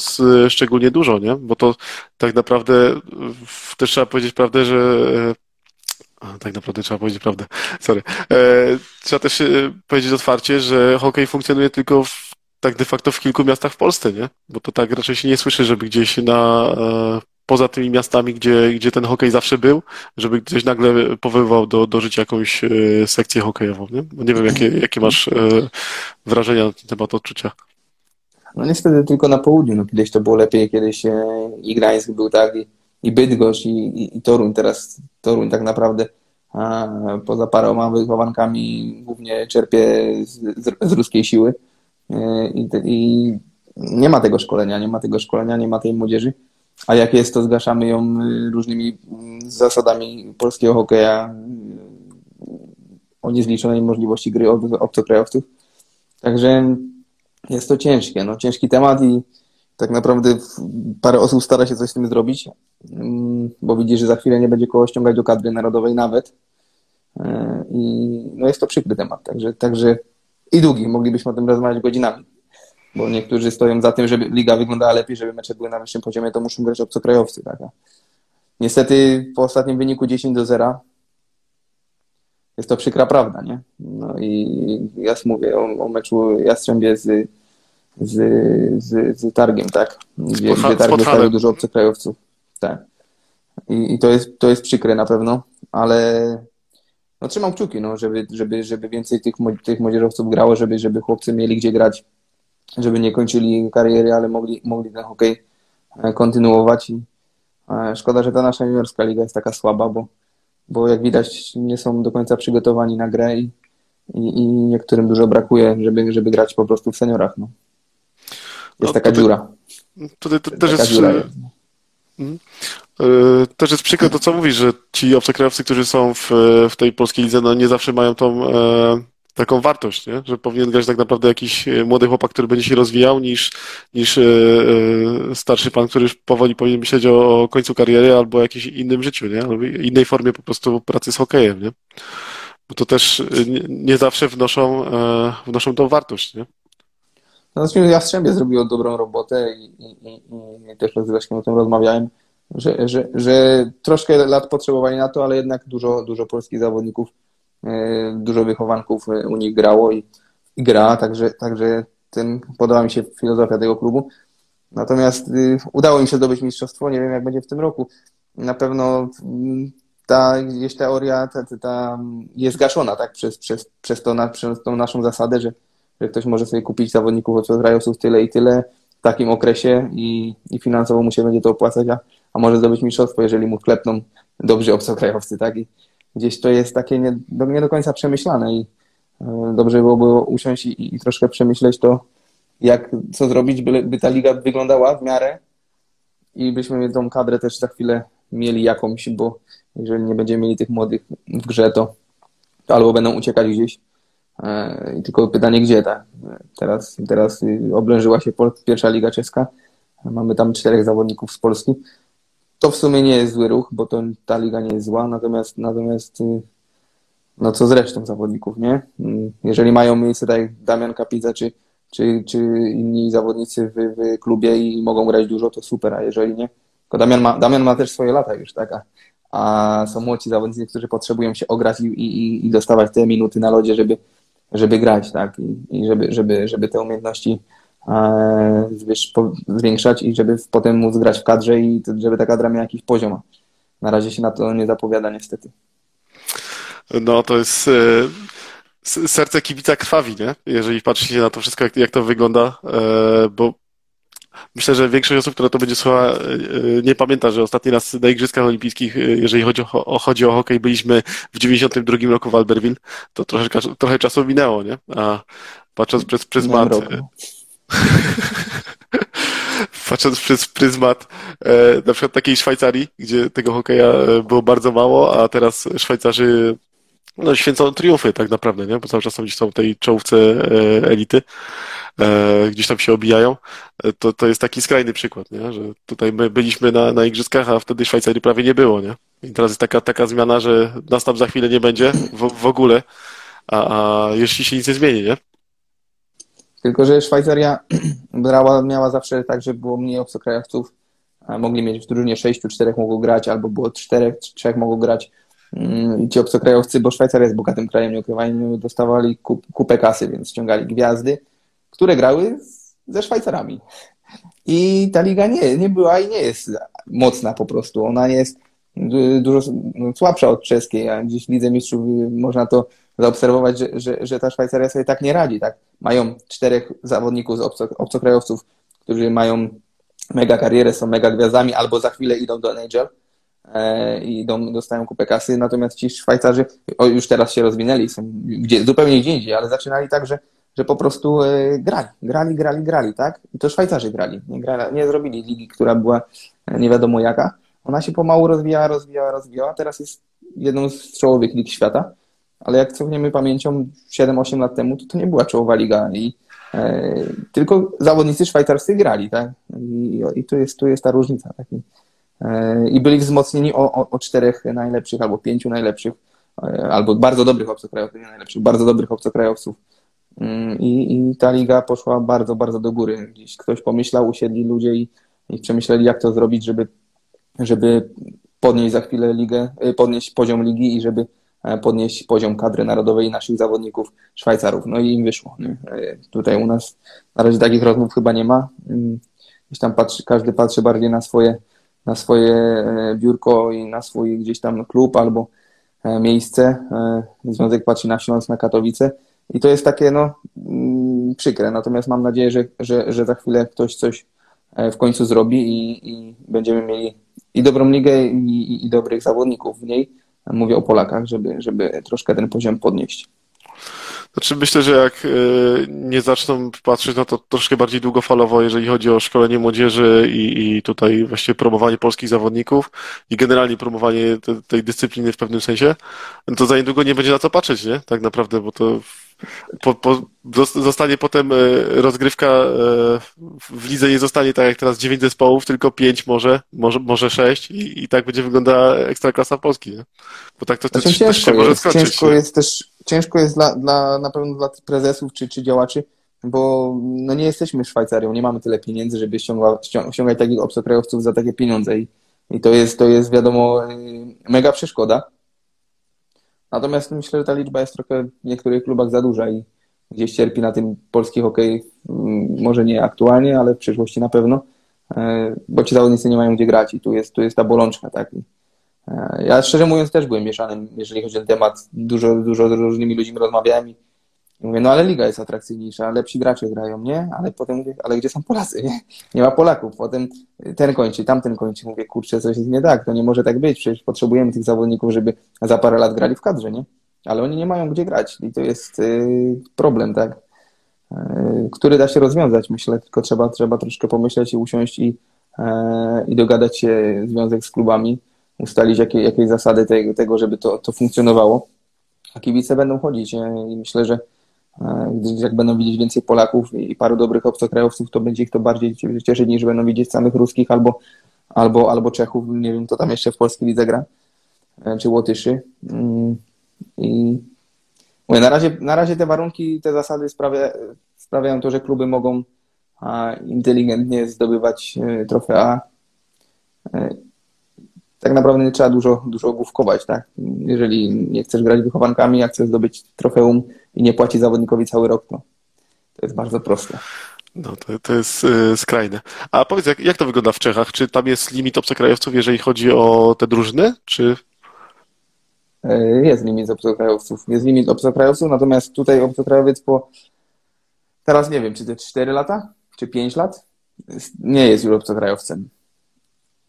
szczególnie dużo, nie? Bo to tak naprawdę też trzeba powiedzieć prawdę, że e, tak naprawdę trzeba powiedzieć prawdę. Sorry. E, trzeba też powiedzieć otwarcie, że hokej funkcjonuje tylko w, tak de facto w kilku miastach w Polsce, nie? Bo to tak raczej się nie słyszy, żeby gdzieś na poza tymi miastami, gdzie, gdzie ten hokej zawsze był, żeby ktoś nagle powoływał do, do życia jakąś e, sekcję hokejową. Nie, nie wiem, jakie, jakie masz e, wrażenia na ten temat odczucia. No niestety tylko na południu. No, kiedyś to było lepiej, kiedyś e, i Gdańsk był tak, i, i Bydgoszcz, i, i, i Toruń. Teraz Toruń tak naprawdę a, poza paroma wychowankami głównie czerpie z, z, z ruskiej siły. I, I nie ma tego szkolenia, nie ma tego szkolenia, nie ma tej młodzieży. A jak jest, to zgaszamy ją y, różnymi mm, zasadami polskiego hokeja y, o niezliczonej możliwości gry obcokrajowców. Także jest to ciężkie, no ciężki temat i tak naprawdę parę osób stara się coś z tym zrobić, mm, bo widzi, że za chwilę nie będzie koło ściągać do kadry narodowej nawet. E, I no jest to przykry temat, także, także i długi, moglibyśmy o tym rozmawiać godzinami. Bo niektórzy stoją za tym, żeby liga wyglądała lepiej, żeby mecze były na wyższym poziomie, to muszą grać obcokrajowcy. Tak? Niestety po ostatnim wyniku 10 do 0 jest to przykra prawda, nie? No i ja mówię o, o meczu Jastrzębie z, z, z, z Targiem, tak? Gdzie, gdzie Targ dostaje dużo obcokrajowców. Tak. I, I, to, jest, to jest przykre na pewno, ale no trzymam kciuki, no, żeby, żeby, żeby więcej tych, tych młodzieżowców grało, żeby, żeby chłopcy mieli gdzie grać, żeby nie kończyli kariery, ale mogli, mogli ten hokej e, kontynuować. I, e, szkoda, że ta nasza juniorska liga jest taka słaba, bo, bo jak widać nie są do końca przygotowani na grę i, i, i niektórym dużo brakuje, żeby, żeby grać po prostu w seniorach. No. Jest no, taka tutaj, dziura. Tutaj to, też jest... Dziura jest. Mhm. E, też jest przykre to, co mówisz, że ci obcokrajowcy, którzy są w, w tej polskiej lidze, no nie zawsze mają tą e, taką wartość, nie? że powinien grać tak naprawdę jakiś młody chłopak, który będzie się rozwijał, niż, niż e, e starszy pan, który już powoli powinien myśleć o, końcu kariery albo o jakimś innym życiu, nie? albo innej formie po prostu pracy z hokejem. Nie? Bo to też nie, zawsze wnoszą, e, wnoszą tą wartość. Nie? No, znaczy Jastrzębie zrobiło dobrą robotę i, i, i, i też z Leszkiem o tym rozmawiałem, że, że, że troszkę lat potrzebowali na to, ale jednak dużo, dużo polskich zawodników, e, dużo wychowanków u nich grało i, i gra, także, także tym podoba mi się filozofia tego klubu. Natomiast y, udało mi się zdobyć mistrzostwo, nie wiem jak będzie w tym roku. Na pewno mm, ta gdzieś teoria ta, ta jest gaszona tak, przez, przez, przez, to, na, przez tą naszą zasadę, że że ktoś może sobie kupić zawodników od Rajosów tyle i tyle w takim okresie i, i finansowo mu się będzie to opłacać, a, a może zdobyć mistrzostwo, jeżeli mu klepną dobrzy obcokrajowcy, tak? I gdzieś to jest takie nie, nie do końca przemyślane i e, dobrze byłoby usiąść i, i troszkę przemyśleć to, jak, co zrobić, by, by ta liga wyglądała w miarę i byśmy tą kadrę też za chwilę mieli jakąś, bo jeżeli nie będziemy mieli tych młodych w grze, to, to albo będą uciekać gdzieś, E, I tylko pytanie, gdzie tak? Teraz, teraz oblężyła się pierwsza liga czeska. Mamy tam czterech zawodników z Polski. To w sumie nie jest zły ruch, bo to, ta liga nie jest zła, natomiast, natomiast y, no co z resztą zawodników, nie? Mm, jeżeli mają miejsce tak jak Damian Kapica czy, czy, czy inni zawodnicy w, w klubie i mogą grać dużo, to super, a jeżeli nie, to Damian ma, Damian ma też swoje lata już, tak? A, a są młodzi zawodnicy, którzy potrzebują się ograć i, i, i dostawać te minuty na lodzie, żeby, żeby grać, tak, i, i żeby, żeby, żeby te umiejętności wiesz, zwiększać i żeby potem móc grać w kadrze i żeby ta kadra miała jakiś poziom. Na razie się na to nie zapowiada niestety. No to jest e, serce kibica krwawi, nie? Jeżeli patrzycie na to wszystko, jak, jak to wygląda, e, bo Myślę, że większość osób, która to będzie słuchała, e, e, nie pamięta, że ostatni raz na Igrzyskach Olimpijskich, e, jeżeli chodzi o, o, chodzi o hokej, byliśmy w 92 roku w Albertville. To trochę, trochę czasu minęło, nie? A patrząc przez pryzmat... patrząc przez pryzmat na przykład takiej Szwajcarii, gdzie tego hokeja było bardzo mało, a teraz Szwajcarzy no, święcą triumfy tak naprawdę, nie? Bo cały czas są gdzieś są w tej czołówce elity. E, gdzieś tam się obijają, e, to, to jest taki skrajny przykład, nie? że tutaj my byliśmy na, na igrzyskach, a wtedy Szwajcarii prawie nie było. Nie? I teraz jest taka, taka zmiana, że nas tam za chwilę nie będzie w, w ogóle, a, a jeśli się nic nie zmieni, nie? Tylko, że Szwajcaria brała, miała zawsze tak, że było mniej obcokrajowców. Mogli mieć w drużynie sześciu, czterech mogło grać, albo było czterech, trzech mogło grać. Mm, ci obcokrajowcy, bo Szwajcaria jest bogatym krajem, nie ukrywajmy, dostawali kup, kupę kasy, więc ściągali gwiazdy które grały ze Szwajcarami. I ta liga nie, nie była i nie jest mocna po prostu. Ona jest dużo słabsza od czeskiej, a gdzieś w Lidze Mistrzów można to zaobserwować, że, że, że ta Szwajcaria sobie tak nie radzi. Tak? Mają czterech zawodników z obco, obcokrajowców, którzy mają mega karierę, są mega gwiazdami, albo za chwilę idą do NHL e, i idą, dostają kupę kasy, natomiast ci Szwajcarzy o, już teraz się rozwinęli, są gdzie, zupełnie gdzie indziej, ale zaczynali tak, że że po prostu e, grali, grali, grali, grali, tak? I to Szwajcarzy grali. Nie, grali, nie zrobili ligi, która była e, nie wiadomo jaka. Ona się pomału rozwijała, rozwijała, rozwijała. Teraz jest jedną z czołowych lig świata. Ale jak cofniemy pamięcią 7-8 lat temu, to to nie była czołowa liga. I, e, tylko zawodnicy szwajcarscy grali, tak? I, i tu, jest, tu jest ta różnica. Tak? I, e, I byli wzmocnieni o, o, o czterech najlepszych albo pięciu najlepszych, e, albo bardzo dobrych obcokrajowców, nie najlepszych, bardzo dobrych obcokrajowców Mm, I, I ta liga poszła bardzo, bardzo do góry. Gdzieś ktoś pomyślał, usiedli ludzie i, i przemyśleli, jak to zrobić, żeby, żeby podnieść za chwilę ligę, y, podnieść poziom ligi i żeby e, podnieść poziom kadry narodowej naszych zawodników Szwajcarów. No i im wyszło. E, tutaj u nas na razie takich rozmów chyba nie ma. Mm, gdzieś tam patrzy, każdy patrzy bardziej na swoje, na swoje e, biurko i na swój gdzieś tam klub albo miejsce. Związek patrzy na Śląsk, na Katowice i to jest takie, no, mm, przykre. Natomiast mam nadzieję, że, że, że za chwilę ktoś coś e, w końcu zrobi i, i będziemy mieli i dobrą ligę, i, i, i dobrych zawodników w niej. Mówię o Polakach, żeby, żeby troszkę ten poziom podnieść. Znaczy myślę, że jak e, nie zaczną patrzeć na to troszkę bardziej długofalowo, jeżeli chodzi o szkolenie młodzieży i, i tutaj właśnie promowanie polskich zawodników i generalnie promowanie te, tej dyscypliny w pewnym sensie, to za niedługo nie będzie na co patrzeć, nie? Tak naprawdę, bo to po, po, zostanie potem e, rozgrywka e, w lidze nie zostanie tak jak teraz dziewięć zespołów, tylko pięć może, może, może sześć i, i tak będzie wyglądała ekstraklasa Polski, nie? Bo tak to znaczy, też, też się może skończyć. Ciężko jest też, ciężko jest dla, dla, na pewno dla prezesów czy, czy działaczy, bo no nie jesteśmy Szwajcarią, nie mamy tyle pieniędzy, żeby ściąga, ściągać takich obcokrajowców za takie pieniądze i, i to jest, to jest wiadomo y, mega przeszkoda. Natomiast myślę, że ta liczba jest trochę w niektórych klubach za duża i gdzieś cierpi na tym polski hokej, mm, może nie aktualnie, ale w przyszłości na pewno, e, bo ci zawodnicy nie mają gdzie grać i tu jest, tu jest ta bolączka. Tak? E, ja szczerze mówiąc też byłem mieszanym, jeżeli chodzi o ten temat. Dużo, dużo z różnymi ludźmi rozmawiałem i mówię, no ale liga jest atrakcyjniejsza, lepsi gracze grają, nie? Ale potem mówię, ale gdzie są Polacy, nie? Nie ma Polaków. Potem ten kończy, tamten kończy. Mówię, kurczę, coś jest nie tak, to nie może tak być. Przecież potrzebujemy tych zawodników, żeby za parę lat grali w kadrze, nie? Ale oni nie mają gdzie grać i to jest yy, problem, tak? Yy, który da się rozwiązać, myślę, tylko trzeba, trzeba troszkę pomyśleć i usiąść i, yy, i dogadać się związek z klubami, ustalić jakie, jakieś zasady tego, tego żeby to, to funkcjonowało. A kibice będą chodzić i myślę, że jak będą widzieć więcej Polaków i paru dobrych obcokrajowców, to będzie ich to bardziej cieszyć niż będą widzieć samych ruskich albo, albo, albo Czechów, nie wiem, to tam jeszcze w polskiej lidze gra, e, czy Łotyszy. Mm, I mówię, na razie, na razie te warunki, te zasady sprawia, sprawiają to, że kluby mogą inteligentnie zdobywać e, trofea e, tak naprawdę nie trzeba dużo, dużo główkować, tak? Jeżeli nie chcesz grać wychowankami, jak chcesz zdobyć trofeum i nie płaci zawodnikowi cały rok, to, to jest bardzo proste. No, to, to jest yy, skrajne. A powiedz, jak, jak to wygląda w Czechach? Czy tam jest limit obcokrajowców, jeżeli chodzi o te drużyny, czy... E, jest limit obcokrajowców. Jest limit obcokrajowców, natomiast tutaj obcokrajowiec po... Teraz nie wiem, czy to 4 lata, czy 5 lat, nie jest już obcokrajowcem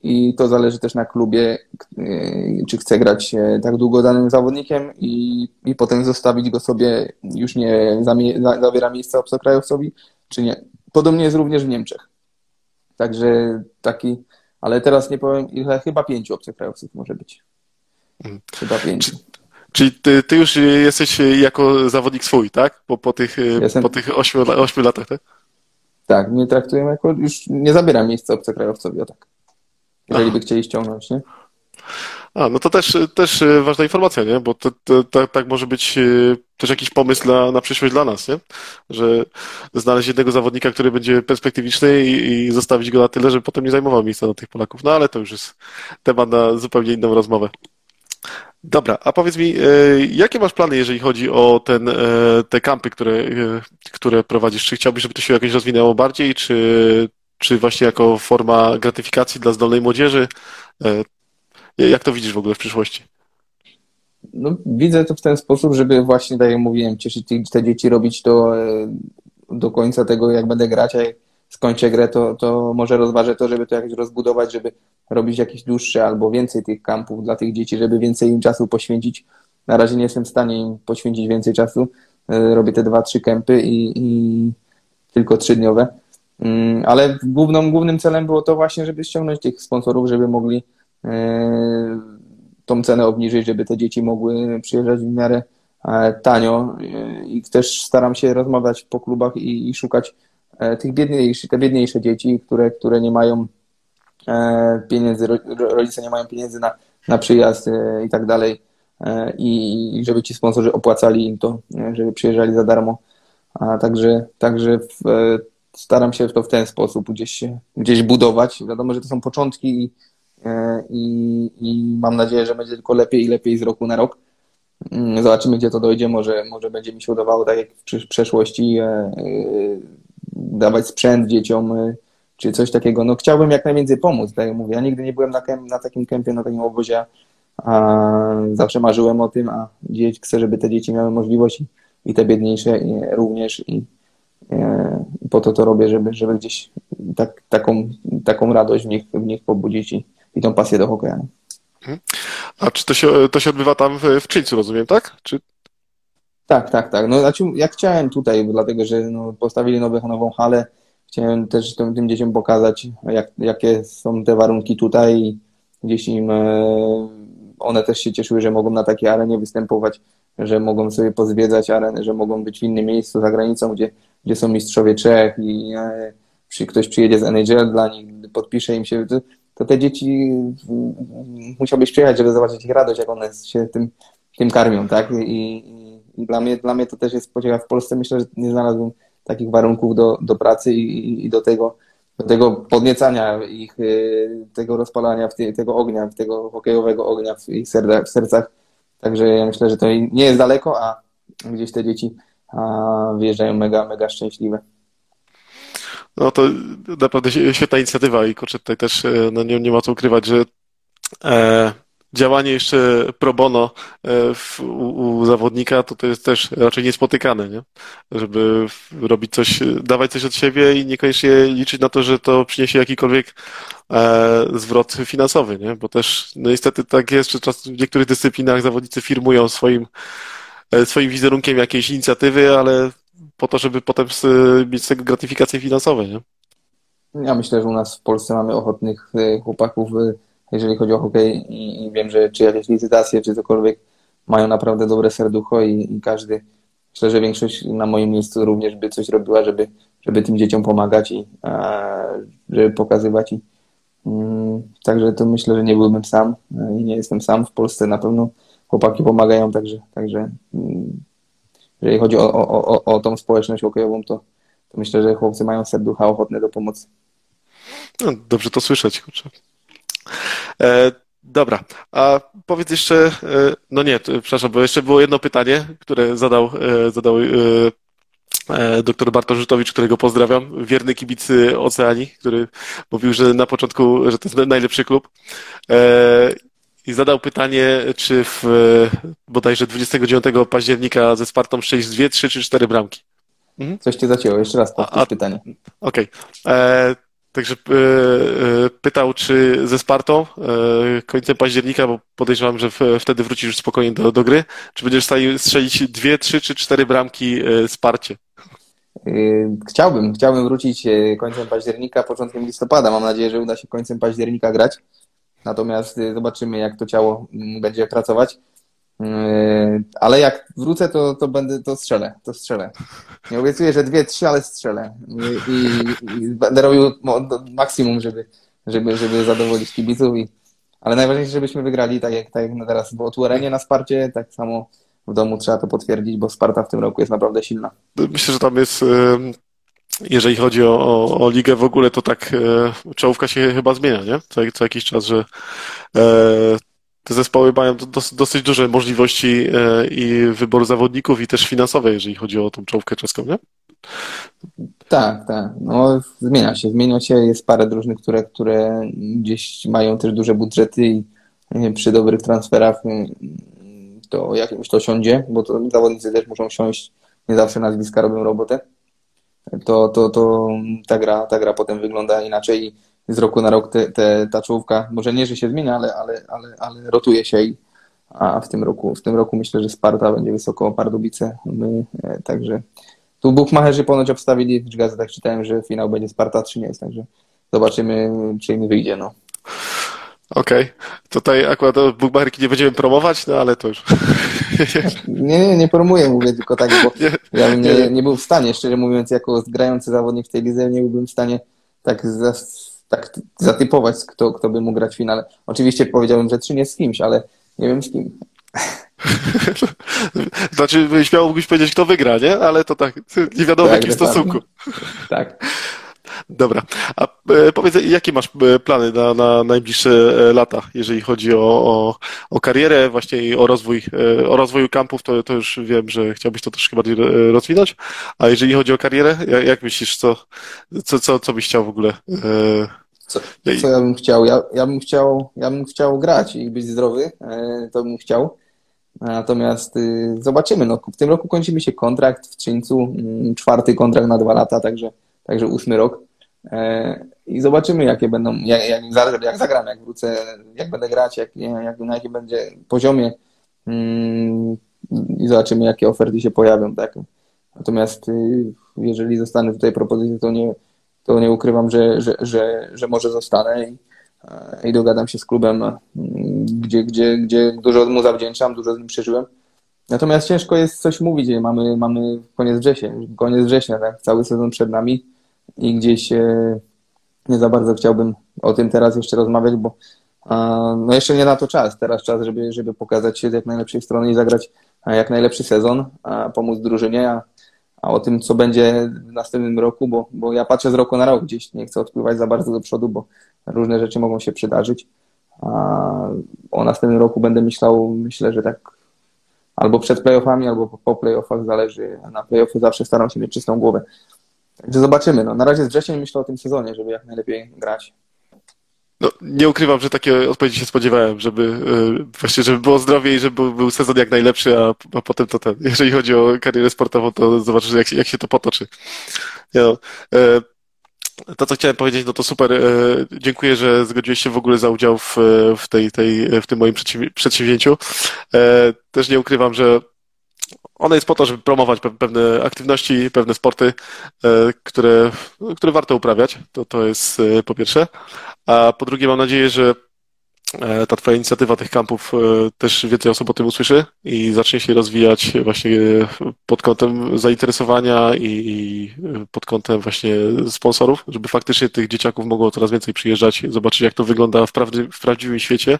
i to zależy też na klubie, y, czy chce grać tak długo danym zawodnikiem i, i potem zostawić go sobie, już nie zawiera miejsca obcokrajowcowi, czy nie. Podobnie jest również w Niemczech. Także taki, ale teraz nie powiem ile, chyba pięciu obcokrajowców może być. Mhm. Chyba pięciu. Czyli ty, ty, już jesteś jako zawodnik swój, tak? Po, po tych, Jestem... po tych ośmiu, ośmiu latach, tak? Tak, mnie traktują jako, już nie zabieram miejsca obcokrajowcowi, o tak jeżeli by chcieli ściągnąć, nie? A, no to też, też e, ważna informacja, nie? Bo to, to, to, tak może być e, też jakiś pomysł na, na przyszłość dla nas, nie? Że znaleźć jednego zawodnika, który będzie perspektywiczny i, i zostawić go na tyle, żeby potem nie zajmował miejsca do tych Polaków. No ale to już jest temat na zupełnie inną rozmowę. Dobra, a powiedz mi, e, jakie masz plany, jeżeli chodzi o ten, te kampy, które, które prowadzisz? Czy chciałbyś, żeby to się jakoś rozwinęło bardziej, czy, czy właśnie jako forma gratyfikacji dla zdolnej młodzieży? E, jak to widzisz w ogóle w przyszłości? No, widzę to w ten sposób, żeby właśnie, tak jak mówiłem, cieszyć te dzieci, robić to e, do końca tego, jak będę grać, a jak skończę grę, to, to może rozważę to, żeby to jakoś rozbudować, żeby robić jakieś dłuższe albo więcej tych kampów dla tych dzieci, żeby więcej im czasu poświęcić. Na razie nie jestem w stanie im poświęcić więcej czasu, robię te dwa, trzy kempy i, i tylko trzydniowe. Mm, ale główną, głównym celem było to właśnie, żeby ściągnąć tych sponsorów, żeby mogli tą cenę obniżyć, żeby te dzieci mogły przyjeżdżać w miarę tanio i też staram się rozmawiać po klubach i, i szukać tych biedniejszych, te biedniejsze dzieci, które, które nie mają E, pieniędzy, rodzice nie mają pieniędzy na, na przyjazd e, i tak dalej e, i żeby ci sponsorzy opłacali im to, żeby przyjeżdżali za darmo. A także, także w, staram się to w ten sposób gdzieś, gdzieś budować. Wiadomo, że to są początki i, i, i mam nadzieję, że będzie tylko lepiej i lepiej z roku na rok. Mm, zobaczymy, gdzie to dojdzie. Może, może będzie mi się udawało, tak jak w przeszłości, dawać sprzęt dzieciom, czy coś takiego. No chciałbym jak najwięcej pomóc, tak jak mówię. Ja nigdy nie byłem na, na takim kempie, na takim obozie, a zawsze marzyłem o tym, a chcę, żeby te dzieci miały możliwość i, te biedniejsze również e, i po to to robię, żeby, żeby gdzieś tak, taką, taką radość w nich, w nich pobudzić i, i tą pasję do hokeja. Mhm. A czy to się, to się odbywa tam w, w Czyńcu, rozumiem, tak? Czy... Tak, tak, tak. No, znaczy, ja chciałem tutaj, dlatego że no, postawili nowe, nową halę, Chciałem też tym, tym dzieciom pokazać, jak, jakie są te warunki tutaj. Gdzieś im e, one też się cieszyły, że mogą na takiej arenie występować, że mogą sobie pozwiedzać arenę, że mogą być w innym miejscu za granicą, gdzie, gdzie są mistrzowie Czech i e, ktoś przyjedzie z NHL dla nich, podpisze im się. To, te dzieci musiałbyś przyjechać, żeby zobaczyć ich radość, jak one się tym, tym karmią, tak? I, i, dla, mnie, dla mnie to też jest pocieka. W Polsce myślę, że nie znalazłem takich warunków do, do pracy i, i do tego do tego podniecania ich, y, tego rozpalania tego ognia, tego hokejowego ognia w ich sercach. Także ja myślę, że to nie jest daleko, a gdzieś te dzieci wyjeżdżają mega, mega szczęśliwe. No to naprawdę świetna inicjatywa i kurczę, tutaj też e, no nie, nie ma co ukrywać, że e, działanie jeszcze pro bono e, w, u, u, zawodnika, to to jest też raczej niespotykane, nie? Żeby robić coś, dawać coś od siebie i niekoniecznie liczyć na to, że to przyniesie jakikolwiek e, zwrot finansowy, nie? Bo też, no niestety tak jest, że czas w niektórych dyscyplinach zawodnicy firmują swoim, e, swoim wizerunkiem jakieś inicjatywy, ale po to, żeby potem mieć z tego gratyfikacje finansowe, nie? Ja myślę, że u nas w Polsce mamy ochotnych e, chłopaków, jeżeli chodzi o hokej i, i wiem, że czy jakieś licytacje, czy cokolwiek mają naprawdę dobre serducho i, i każdy, myślę, że większość na moim miejscu również by coś robiła, żeby, żeby tym dzieciom pomagać i a, żeby pokazywać. I, mm, także to myślę, że nie byłbym sam i nie jestem sam. W Polsce na pewno chłopaki pomagają, także, także mm, jeżeli chodzi o, o, o, o tą społeczność hokejową, to, to myślę, że chłopcy mają serducha ochotne do pomocy. No, dobrze to słyszeć, kurczę. E, dobra, a powiedz jeszcze, e, no nie, przepraszam, bo jeszcze było jedno pytanie, które zadał, e, zadał doktor Bartosz Żytowicz, którego pozdrawiam, wierny kibic Oceanii, który mówił, że na początku, że to jest najlepszy klub. I zadał pytanie, czy w bodajże 29 października ze Spartą strzelić dwie, trzy czy cztery bramki. Mhm. Coś cię zacięło, jeszcze raz powtórz pytanie. Okej. Okay. Także e, e, pytał, czy ze Spartą e, końcem października, bo podejrzewam, że wtedy wrócisz już spokojnie do, do gry, czy będziesz w stanie strzelić dwie, trzy czy cztery bramki Sparcie? Chciałbym, chciałbym wrócić końcem października, początkiem listopada. Mam nadzieję, że uda się końcem października grać. Natomiast zobaczymy, jak to ciało mm, będzie pracować. Yy, ale jak wrócę, to, to będę, to strzelę, to strzelę. Nie obiecuję, że dwie, trzy, ale strzelę. I, i, i będę robił maksimum, żeby, żeby, żeby zadowolić kibiców. I, ale najważniejsze, żebyśmy wygrali, tak jak, tak jak teraz było tłorenie na Sparcie, tak samo w domu trzeba to potwierdzić, bo Sparta w tym roku jest naprawdę silna. Myślę, że tam jest, jeżeli chodzi o, o, o ligę w ogóle, to tak e, czołówka się chyba zmienia, nie? Co, co jakiś czas, że e, te zespoły mają dosyć duże możliwości e, i wyboru zawodników i też finansowe, jeżeli chodzi o tą czołówkę czeską, nie? Tak, tak. No, zmienia się, zmienia się. Jest parę drużyn, które, które gdzieś mają też duże budżety i przy dobrych transferach mm, to jakimś to siądzie, bo to zawodnicy też muszą siąść, nie zawsze nazwiska robią robotę. To, to, to ta, gra, ta gra potem wygląda inaczej z roku na rok te, te, ta czołówka, może nie, że się zmienia, ale, ale, ale, ale rotuje się i, a w tym roku, w tym roku myślę, że Sparta będzie wysoko Pardubice. My, e, także tu Buchmacherzy ponoć obstawili, w gazetach czytałem, że finał będzie Sparta 3 nie jest, także zobaczymy, czy im wyjdzie. No. Okej. Okay. Tutaj akurat Bugmacherki nie będziemy promować, no ale to już. Nie, nie, nie promuję, mówię tylko tak, bo nie, ja bym nie, nie był w stanie, szczerze mówiąc, jako grający zawodnik w tej lidze, nie byłbym w stanie tak, za, tak zatypować, kto, kto by mógł grać w finale. Oczywiście powiedziałbym, że trzy nie z kimś, ale nie wiem z kim. Znaczy, śmiało mógłbyś powiedzieć, kto wygra, nie? Ale to tak, nie wiadomo tak, w jakim stosunku. Tak. Dobra. A e, powiedz, jakie masz e, plany na, na najbliższe e, lata, jeżeli chodzi o, o, o karierę, właśnie i o rozwój, o rozwoju kampów, to, to już wiem, że chciałbyś to troszkę bardziej rozwinąć. A jeżeli chodzi o karierę, jak, jak myślisz, co, co, co, co byś chciał w ogóle? Co, co ja bym chciał? Ja, ja, bym chciał? ja bym chciał grać i być zdrowy, to bym chciał. Natomiast y, zobaczymy. No, w tym roku kończy mi się kontrakt w Czyńcu, mm, czwarty kontrakt na dwa lata, także, także ósmy rok. E, I zobaczymy, jakie będą, jak, jak, jak zagram, jak wrócę, jak będę grać, jak, jak, na jakim będzie poziomie mm, i zobaczymy, jakie oferty się pojawią. Tak? Natomiast y, jeżeli zostanę tutaj propozycją, to nie, to nie ukrywam, że, że, że, że może zostanę i, e, i dogadam się z klubem, mm, gdzie, gdzie, gdzie dużo mu zawdzięczam, dużo z nim przeżyłem. Natomiast ciężko jest coś mówić. Mamy, mamy koniec września, koniec września, tak? cały sezon przed nami i gdzieś e, nie za bardzo chciałbym o tym teraz jeszcze rozmawiać, bo no jeszcze nie na to czas. Teraz czas, żeby, żeby pokazać się z jak najlepszej strony i zagrać jak najlepszy sezon, pomóc drużynie, a, a o tym, co będzie w następnym roku, bo, bo ja patrzę z roku na rok gdzieś, nie chcę odpływać za bardzo do przodu, bo różne rzeczy mogą się przydarzyć. A o następnym roku będę myślał, myślę, że tak albo przed playoffami, albo po playoffach, zależy. Na playoffy zawsze staram się mieć czystą głowę. Także zobaczymy. No, na razie z wrzesień myślę o tym sezonie, żeby jak najlepiej grać. No, nie ukrywam, że takie odpowiedzi się spodziewałem, żeby yy, właśnie, żeby było zdrowie i żeby był sezon jak najlepszy, a, a potem to ten. Jeżeli chodzi o karierę sportową, to zobaczysz, jak, jak się to potoczy. No, yy, to, co chciałem powiedzieć, no to super. Yy, dziękuję, że zgodziłeś się w ogóle za udział w, w, tej, tej, w tym moim przedsięwzięciu. Też nie ukrywam, że ona jest po to, żeby promować pewne aktywności, pewne sporty, e, które, które warto uprawiać. To, to jest e, po pierwsze. A po drugie, mam nadzieję, że ta Twoja inicjatywa tych kampów też więcej osób o tym usłyszy i zacznie się rozwijać właśnie pod kątem zainteresowania i, pod kątem właśnie sponsorów, żeby faktycznie tych dzieciaków mogło coraz więcej przyjeżdżać, zobaczyć jak to wygląda w, prawdy, w prawdziwym świecie,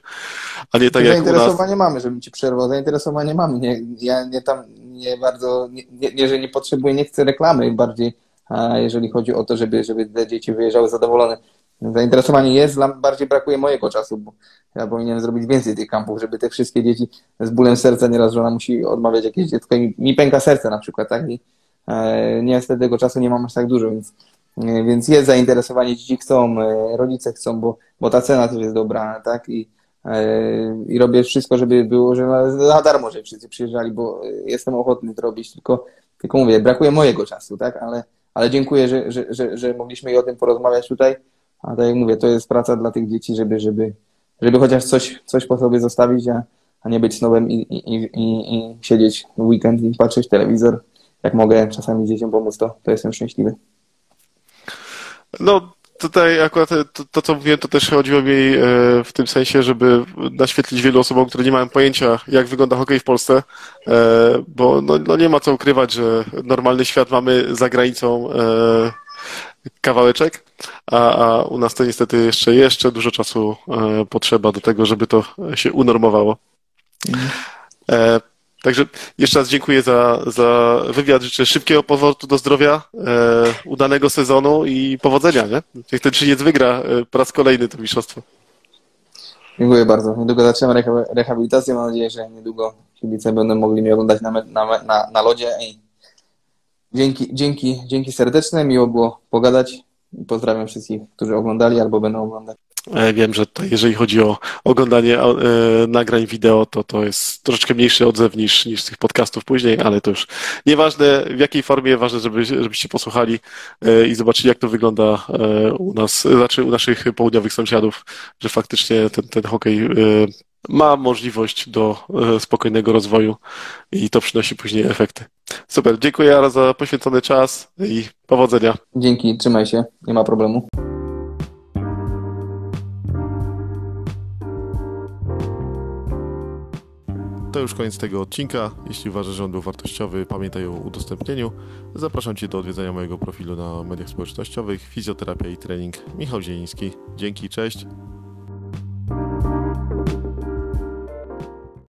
a nie tak jak u nas. Zainteresowanie mamy, żebym Ci przerwał, zainteresowanie mamy. Nie, ja nie tam nie bardzo, nie, nie, nie, że nie potrzebuję, nie chcę reklamy, bardziej a jeżeli chodzi o to, żeby, żeby te dzieci wyjeżdżały zadowolone. Zainteresowanie jest, bardziej brakuje mojego czasu, bo ja powinienem zrobić więcej tych kampów, żeby te wszystkie dzieci z bólem serca, nieraz żona musi odmawiać jakieś dziecko i mi pęka serce na przykład, tak? I e, niestety tego czasu nie mam aż tak dużo, więc, e, więc jest zainteresowanie, dzieci chcą, e, rodzice chcą, bo, bo ta cena też jest dobra, tak? I, i robię wszystko, żeby było, że na darmo, żeby wszyscy przyjeżdżali, bo jestem ochotny to robić, tylko, tylko mówię, brakuje mojego czasu, tak, ale, ale dziękuję, że, że, że, że mogliśmy i o tym porozmawiać tutaj, a tak jak mówię, to jest praca dla tych dzieci, żeby, żeby, żeby chociaż coś, coś po sobie zostawić, a, a nie być snowem i, i, i, i siedzieć w weekend i patrzeć telewizor, jak mogę czasami dzieciom pomóc, to, to jestem szczęśliwy. No, tutaj akurat to, to, co mówiłem, to też chodziło mi e, w tym sensie, żeby naświetlić wielu osobom, które nie mają pojęcia, jak wygląda hokej w Polsce, e, bo no, no nie ma co ukrywać, że normalny świat mamy za granicą e, kawałeczek, a, a u nas to niestety jeszcze, jeszcze dużo czasu potrzeba do tego, żeby to się unormowało. Mhm. Także jeszcze raz dziękuję za, za wywiad. Życzę szybkiego powrotu do zdrowia, e, udanego sezonu i powodzenia. Nie? Niech ten czyniec wygra e, po raz kolejny to mistrzostwo. Dziękuję bardzo. Niedługo zaczynamy rehabilitację. Mam nadzieję, że niedługo kibice będą mogli mnie oglądać na, na, na, na lodzie. Dzięki, dzięki, dzięki serdeczne. Miło było pogadać. Pozdrawiam wszystkich, którzy oglądali albo będą oglądać. E, wiem, że jeżeli chodzi o oglądanie e, nagrań wideo, to to jest troszeczkę mniejszy odzew niż, niż tych podcastów później, ale to już nieważne w jakiej formie, ważne, żeby, żebyście posłuchali e, i zobaczyli, jak to wygląda u nas, znaczy u naszych południowych sąsiadów, że faktycznie ten, ten hokej ma możliwość do e, spokojnego rozwoju i to przynosi później efekty. Super, dziękuję Aro za poświęcony czas i powodzenia. Dzięki, trzymaj się, nie ma problemu. To już koniec tego odcinka. Jeśli uważasz, że on był wartościowy, pamiętaj o udostępnieniu. Zapraszam Cię do odwiedzenia mojego profilu na mediach społecznościowych Fizjoterapia i trening Michał Zieliński. Dzięki, cześć.